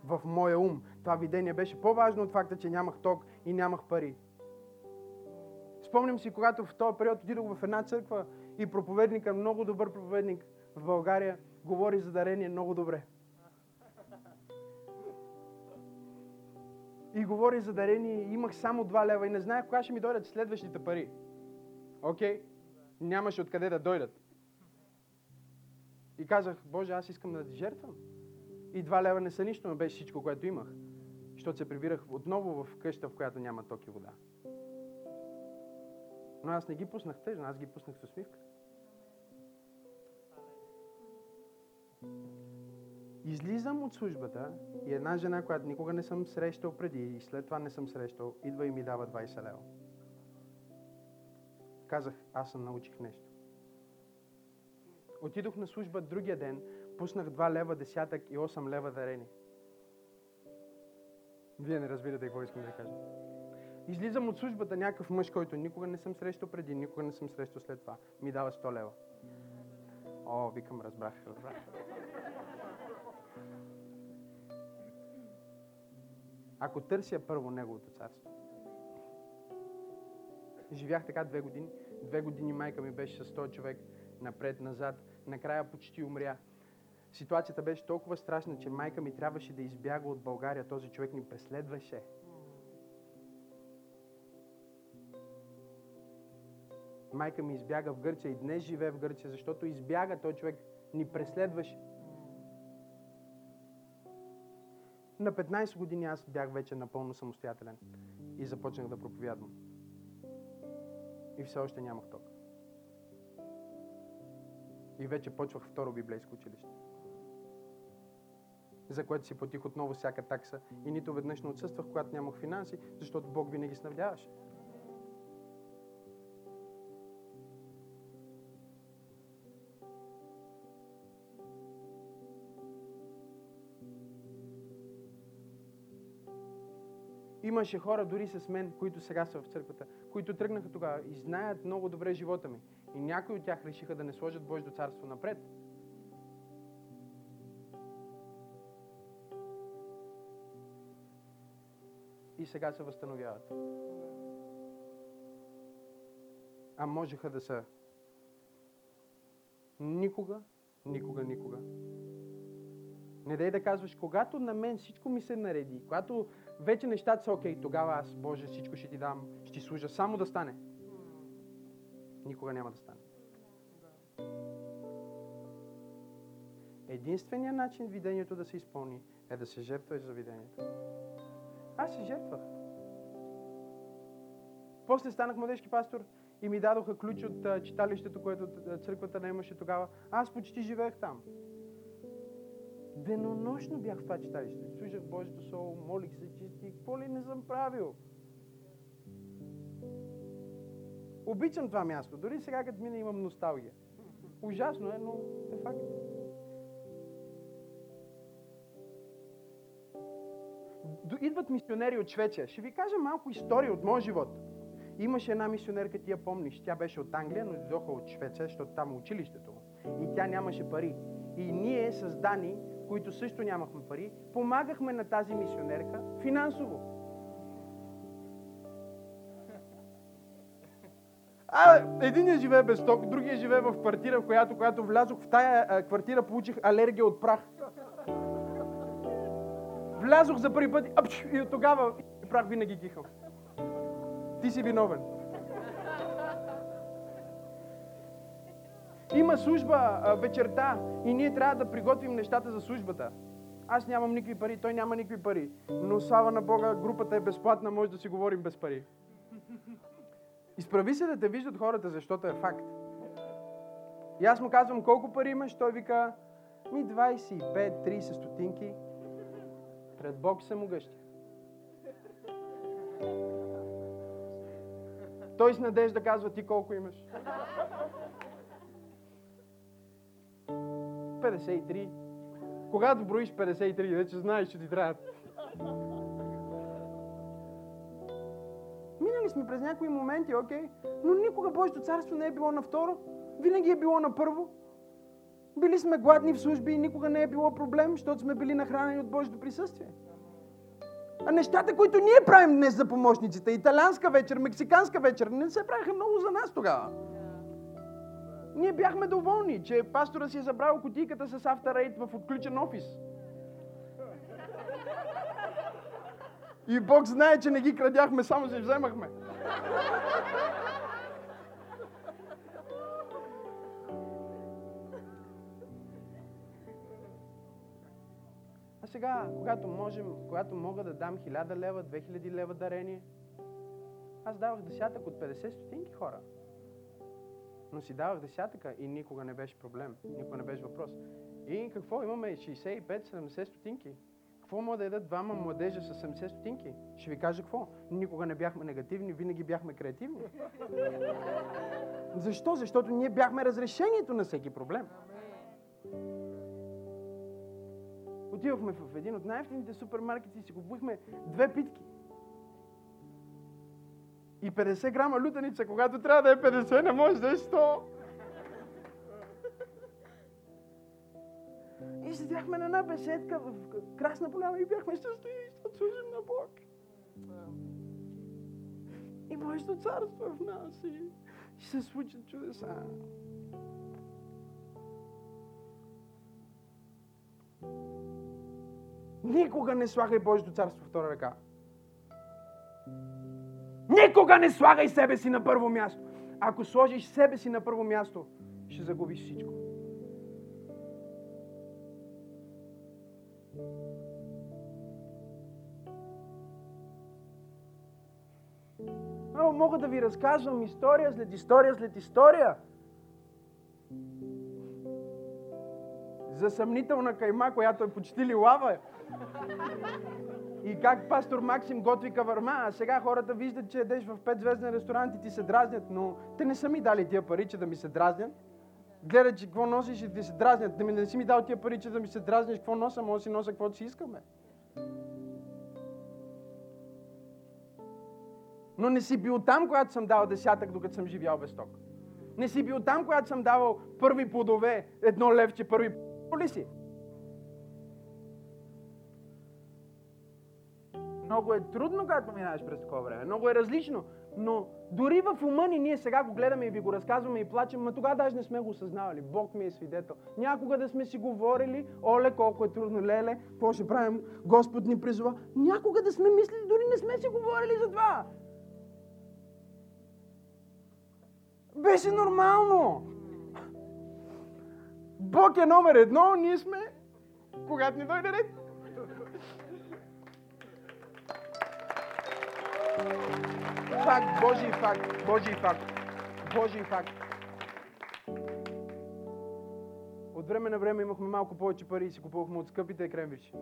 в моя ум. Това видение беше по-важно от факта, че нямах ток и нямах пари. Спомням си, когато в този период отидох в една църква и проповедника, много добър проповедник в България, говори за дарение много добре. И говори за дарение, имах само 2 лева и не знаех кога ще ми дойдат следващите пари. Окей? Okay? Нямаше откъде да дойдат. И казах, Боже, аз искам да ти жертвам. И 2 лева не са нищо, но беше всичко, което имах. Защото се прибирах отново в къща, в която няма ток и вода. Но аз не ги пуснах тъжно, аз ги пуснах с усмивка. Излизам от службата и една жена, която никога не съм срещал преди и след това не съм срещал, идва и ми дава 20 лева. Казах, аз съм научих нещо. Отидох на служба другия ден, пуснах 2 лева десятък и 8 лева дарени. Вие не разбирате какво искам да кажа. Излизам от службата някакъв мъж, който никога не съм срещал преди, никога не съм срещал след това. Ми дава 100 лева. О, викам, разбрах, разбрах. Ако търся първо Неговото царство. Живях така две години. Две години майка ми беше с 100 човек, напред-назад. Накрая почти умря. Ситуацията беше толкова страшна, че майка ми трябваше да избяга от България. Този човек ни преследваше. Майка ми избяга в Гърция и днес живее в Гърция, защото избяга, той човек ни преследваше. На 15 години аз бях вече напълно самостоятелен и започнах да проповядвам. И все още нямах ток. И вече почвах второ библейско училище. За което си платих отново всяка такса и нито веднъж не отсъствах, когато нямах финанси, защото Бог винаги снабдяваше. Имаше хора дори с мен, които сега са в църквата, които тръгнаха тогава и знаят много добре живота ми. И някои от тях решиха да не сложат Божието царство напред. И сега се възстановяват. А можеха да са никога, никога, никога. Не дай да казваш, когато на мен всичко ми се нареди, когато вече нещата са окей, тогава аз, Боже, всичко ще ти дам, ще ти служа, само да стане. Никога няма да стане. Единственият начин видението да се изпълни е да се жертваш за видението. Аз се жертвах. После станах младежки пастор и ми дадоха ключ от читалището, което църквата не имаше тогава. Аз почти живеех там. Денонощно бях в това читалище. Служах Божието Слово, молих се, чисти, какво ли не съм правил. Обичам това място. Дори сега, като мина, имам носталгия. Ужасно е, но е факт. Идват мисионери от Швеция. Ще ви кажа малко история от моя живот. Имаше една мисионерка, ти я помниш. Тя беше от Англия, но дойдоха от Швеция, защото там е училището. И тя нямаше пари. И ние с Дани, които също нямахме пари, помагахме на тази мисионерка финансово. А, единият живее без ток, другия живее в квартира, в която, когато влязох в тая квартира, получих алергия от прах. Влязох за първи път и от тогава прах винаги кихам. Ти си виновен. Има служба вечерта и ние трябва да приготвим нещата за службата. Аз нямам никакви пари, той няма никакви пари. Но слава на Бога, групата е безплатна, може да си говорим без пари. Изправи се да те виждат хората, защото е факт. И аз му казвам, колко пари имаш? Той вика, ми 25-30 стотинки. Пред Бог съм могъщи. Той с надежда казва, ти колко имаш? 53. Когато броиш 53, вече знаеш, че ти трябва. Минали сме през някои моменти, окей, но никога Божието царство не е било на второ, винаги е било на първо. Били сме гладни в служби и никога не е било проблем, защото сме били нахранени от Божието присъствие. А нещата, които ние правим днес за помощниците, италианска вечер, мексиканска вечер, не се правиха много за нас тогава. Ние бяхме доволни, че пастора си е забрал кутийката с After в отключен офис. И Бог знае, че не ги крадяхме, само се вземахме. А сега, когато можем, когато мога да дам 1000 лева, 2000 лева дарение, аз давах десятък от 50 стотинки хора. Но си давах десятъка и никога не беше проблем, никога не беше въпрос. И какво? Имаме 65-70 стотинки. Какво може да ядат двама младежа с 70 стотинки? Ще ви кажа какво. Никога не бяхме негативни, винаги бяхме креативни. Защо? Защото ние бяхме разрешението на всеки проблем. отивахме в един от най-ефтините супермаркети и си купихме две питки. И 50 грама лютеница, когато трябва да е 50, не може да е 100. И седяхме на една беседка в Красна поляна и бяхме щастливи, защото служим на Бог. И Божието царство е в нас и ще се случат чудеса. Никога не слагай Божието царство втора ръка. Никога не слагай себе си на първо място. Ако сложиш себе си на първо място, ще загубиш всичко. О, мога да ви разказвам история след история след история. За съмнителна кайма, която е почти лилава. И как пастор Максим готви кавърма, а сега хората виждат, че едеш в петзвезден ресторант и ти се дразнят, но те не са ми дали тия пари, че да ми се дразнят. Гледат, че какво носиш и ти се дразнят. Да ми не си ми дал тия пари, че да ми се дразниш, какво носа, може да си носа каквото си искаме. Но не си бил там, когато съм дал десятък, докато съм живял без ток. Не си бил там, когато съм давал първи плодове, едно левче, първи ли си? Много е трудно, когато минаваш през такова време. Много е различно. Но дори в ума ни ние сега го гледаме и ви го разказваме и плачем, но тогава даже не сме го осъзнавали. Бог ми е свидетел. Някога да сме си говорили, оле, колко е трудно, леле, какво ще правим, Господ ни призова. Някога да сме мислили, дори не сме си говорили за това. Беше нормално. Бог е номер едно, ние сме, когато ни дойде ред. Факт, Божий факт, Божий факт, Божий факт. От време на време имахме малко повече пари и си купувахме от скъпите кремвирши.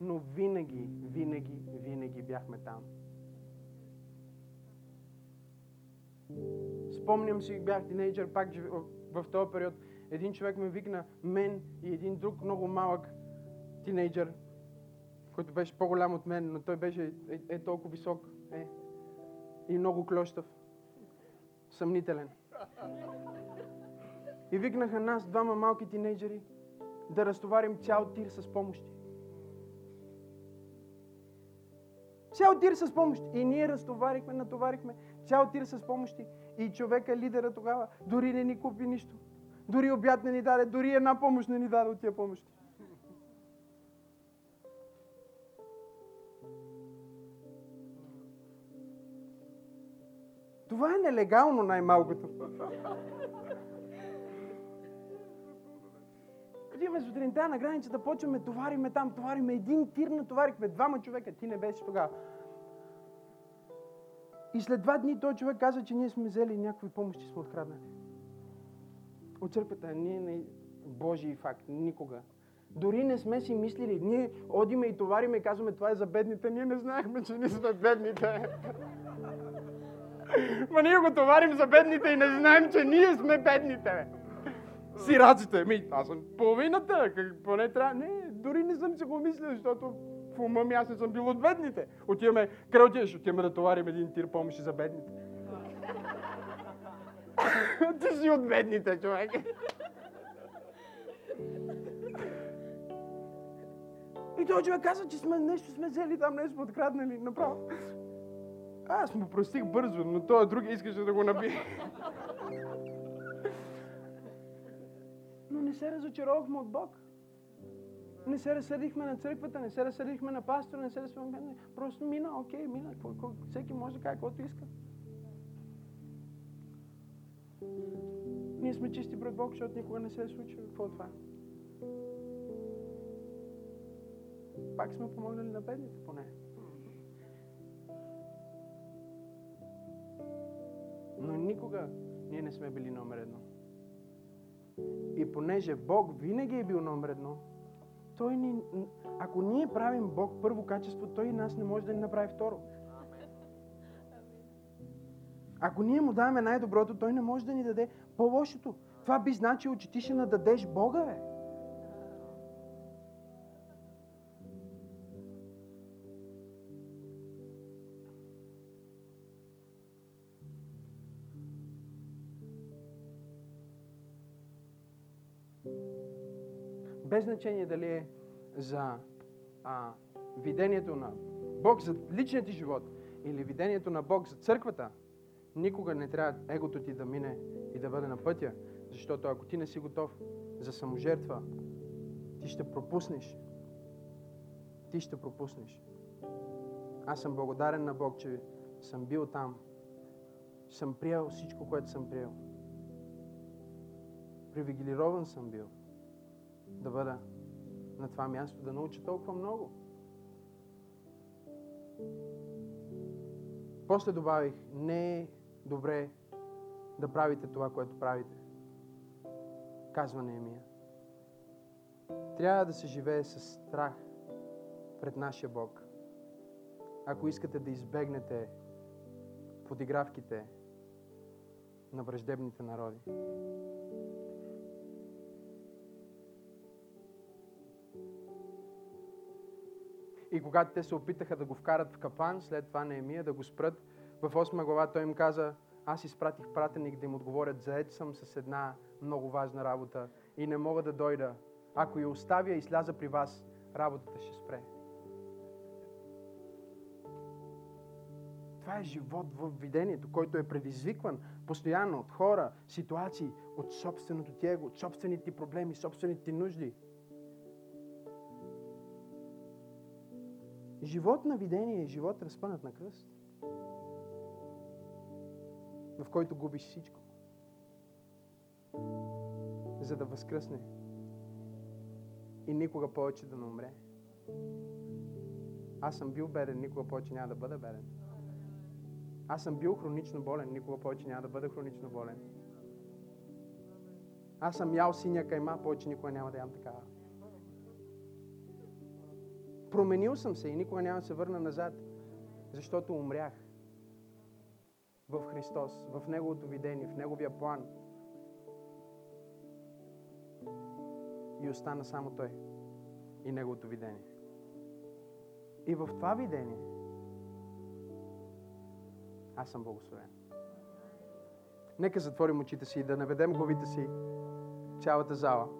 Но винаги, винаги, винаги бяхме там. Спомням си, бях тинейджър, пак в този период. Един човек ме викна, мен и един друг много малък тинейджър, който беше по-голям от мен, но той беше е, е толкова висок е, и много клющав, съмнителен. И викнаха нас, двама малки тинейджери, да разтоварим цял тир с помощи. Цял тир с помощи. И ние разтоварихме, натоварихме цял тир с помощи. И човека, лидера тогава, дори не ни купи нищо. Дори обяд не ни даде, дори една помощ не ни даде от тия помощи. Това е нелегално най-малкото. Отиваме сутринта на границата, почваме, товариме там, товариме един тир, натоварихме двама човека. Ти не беше тогава. И след два дни той човек каза, че ние сме взели някакви помощи, сме откраднали. От църквата ние не... Божий факт, никога. Дори не сме си мислили. Ние одиме и товариме и казваме, това е за бедните. Ние не знаехме, че ние сме бедните. Ма ние го товарим за бедните и не знаем, че ние сме бедните. Бе. Сираците. Ми, аз съм половината. Как, поне трябва. Не, дори не съм си го мислил, защото в ума ми аз не съм бил от бедните. Отиваме, къде отиваш? Отиваме да товарим един тир помощи за бедните. [laughs] Ти си от бедните, човек. И той човек казва, че сме нещо сме взели там, нещо сме откраднали. Направо. Аз му простих бързо, но той друг искаше да го набие. Но не се разочаровахме от Бог. Не се разсърдихме на църквата, не се разсърдихме на пастора, не се разсърдихме. Просто мина, окей, мина. Всеки може да каже каквото иска. Ние сме чисти пред Бог, защото никога не се е случило. Какво е това? Пак сме помогнали на бедните поне. Но никога ние не сме били номер едно. И понеже Бог винаги е бил номер едно, той ни, ако ние правим Бог първо качество, Той и нас не може да ни направи второ. Ако ние му даваме най-доброто, Той не може да ни даде по-лошото. Това би значило, че ти ще нададеш Бога, бе. Без значение дали е за а, видението на Бог за личния ти живот или видението на Бог за църквата, никога не трябва егото ти да мине и да бъде на пътя, защото ако ти не си готов за саможертва, ти ще пропуснеш. Ти ще пропуснеш. Аз съм благодарен на Бог, че съм бил там. Съм приел всичко, което съм приел. Привилегирован съм бил да бъда на това място, да науча толкова много. После добавих, не е добре да правите това, което правите. Казва Неемия. Трябва да се живее с страх пред нашия Бог. Ако искате да избегнете подигравките на враждебните народи. И когато те се опитаха да го вкарат в капан, след това Неемия да го спрат, в 8 глава той им каза, аз изпратих пратеник да им отговорят, заед съм с една много важна работа и не мога да дойда. Ако я оставя и сляза при вас, работата ще спре. Това е живот в видението, който е предизвикван постоянно от хора, ситуации, от собственото ти его, от собствените проблеми, собствените нужди. Живот на видение е живот разпънат на кръст, в който губиш всичко, за да възкръсне и никога повече да не умре. Аз съм бил беден, никога повече няма да бъда беден. Аз съм бил хронично болен, никога повече няма да бъда хронично болен. Аз съм ял синя кайма, повече никога няма да ям такава. Променил съм се и никога няма да се върна назад, защото умрях в Христос, в Неговото видение, в Неговия план. И остана само Той и Неговото видение. И в това видение аз съм благословен. Нека затворим очите си и да наведем главите си цялата зала.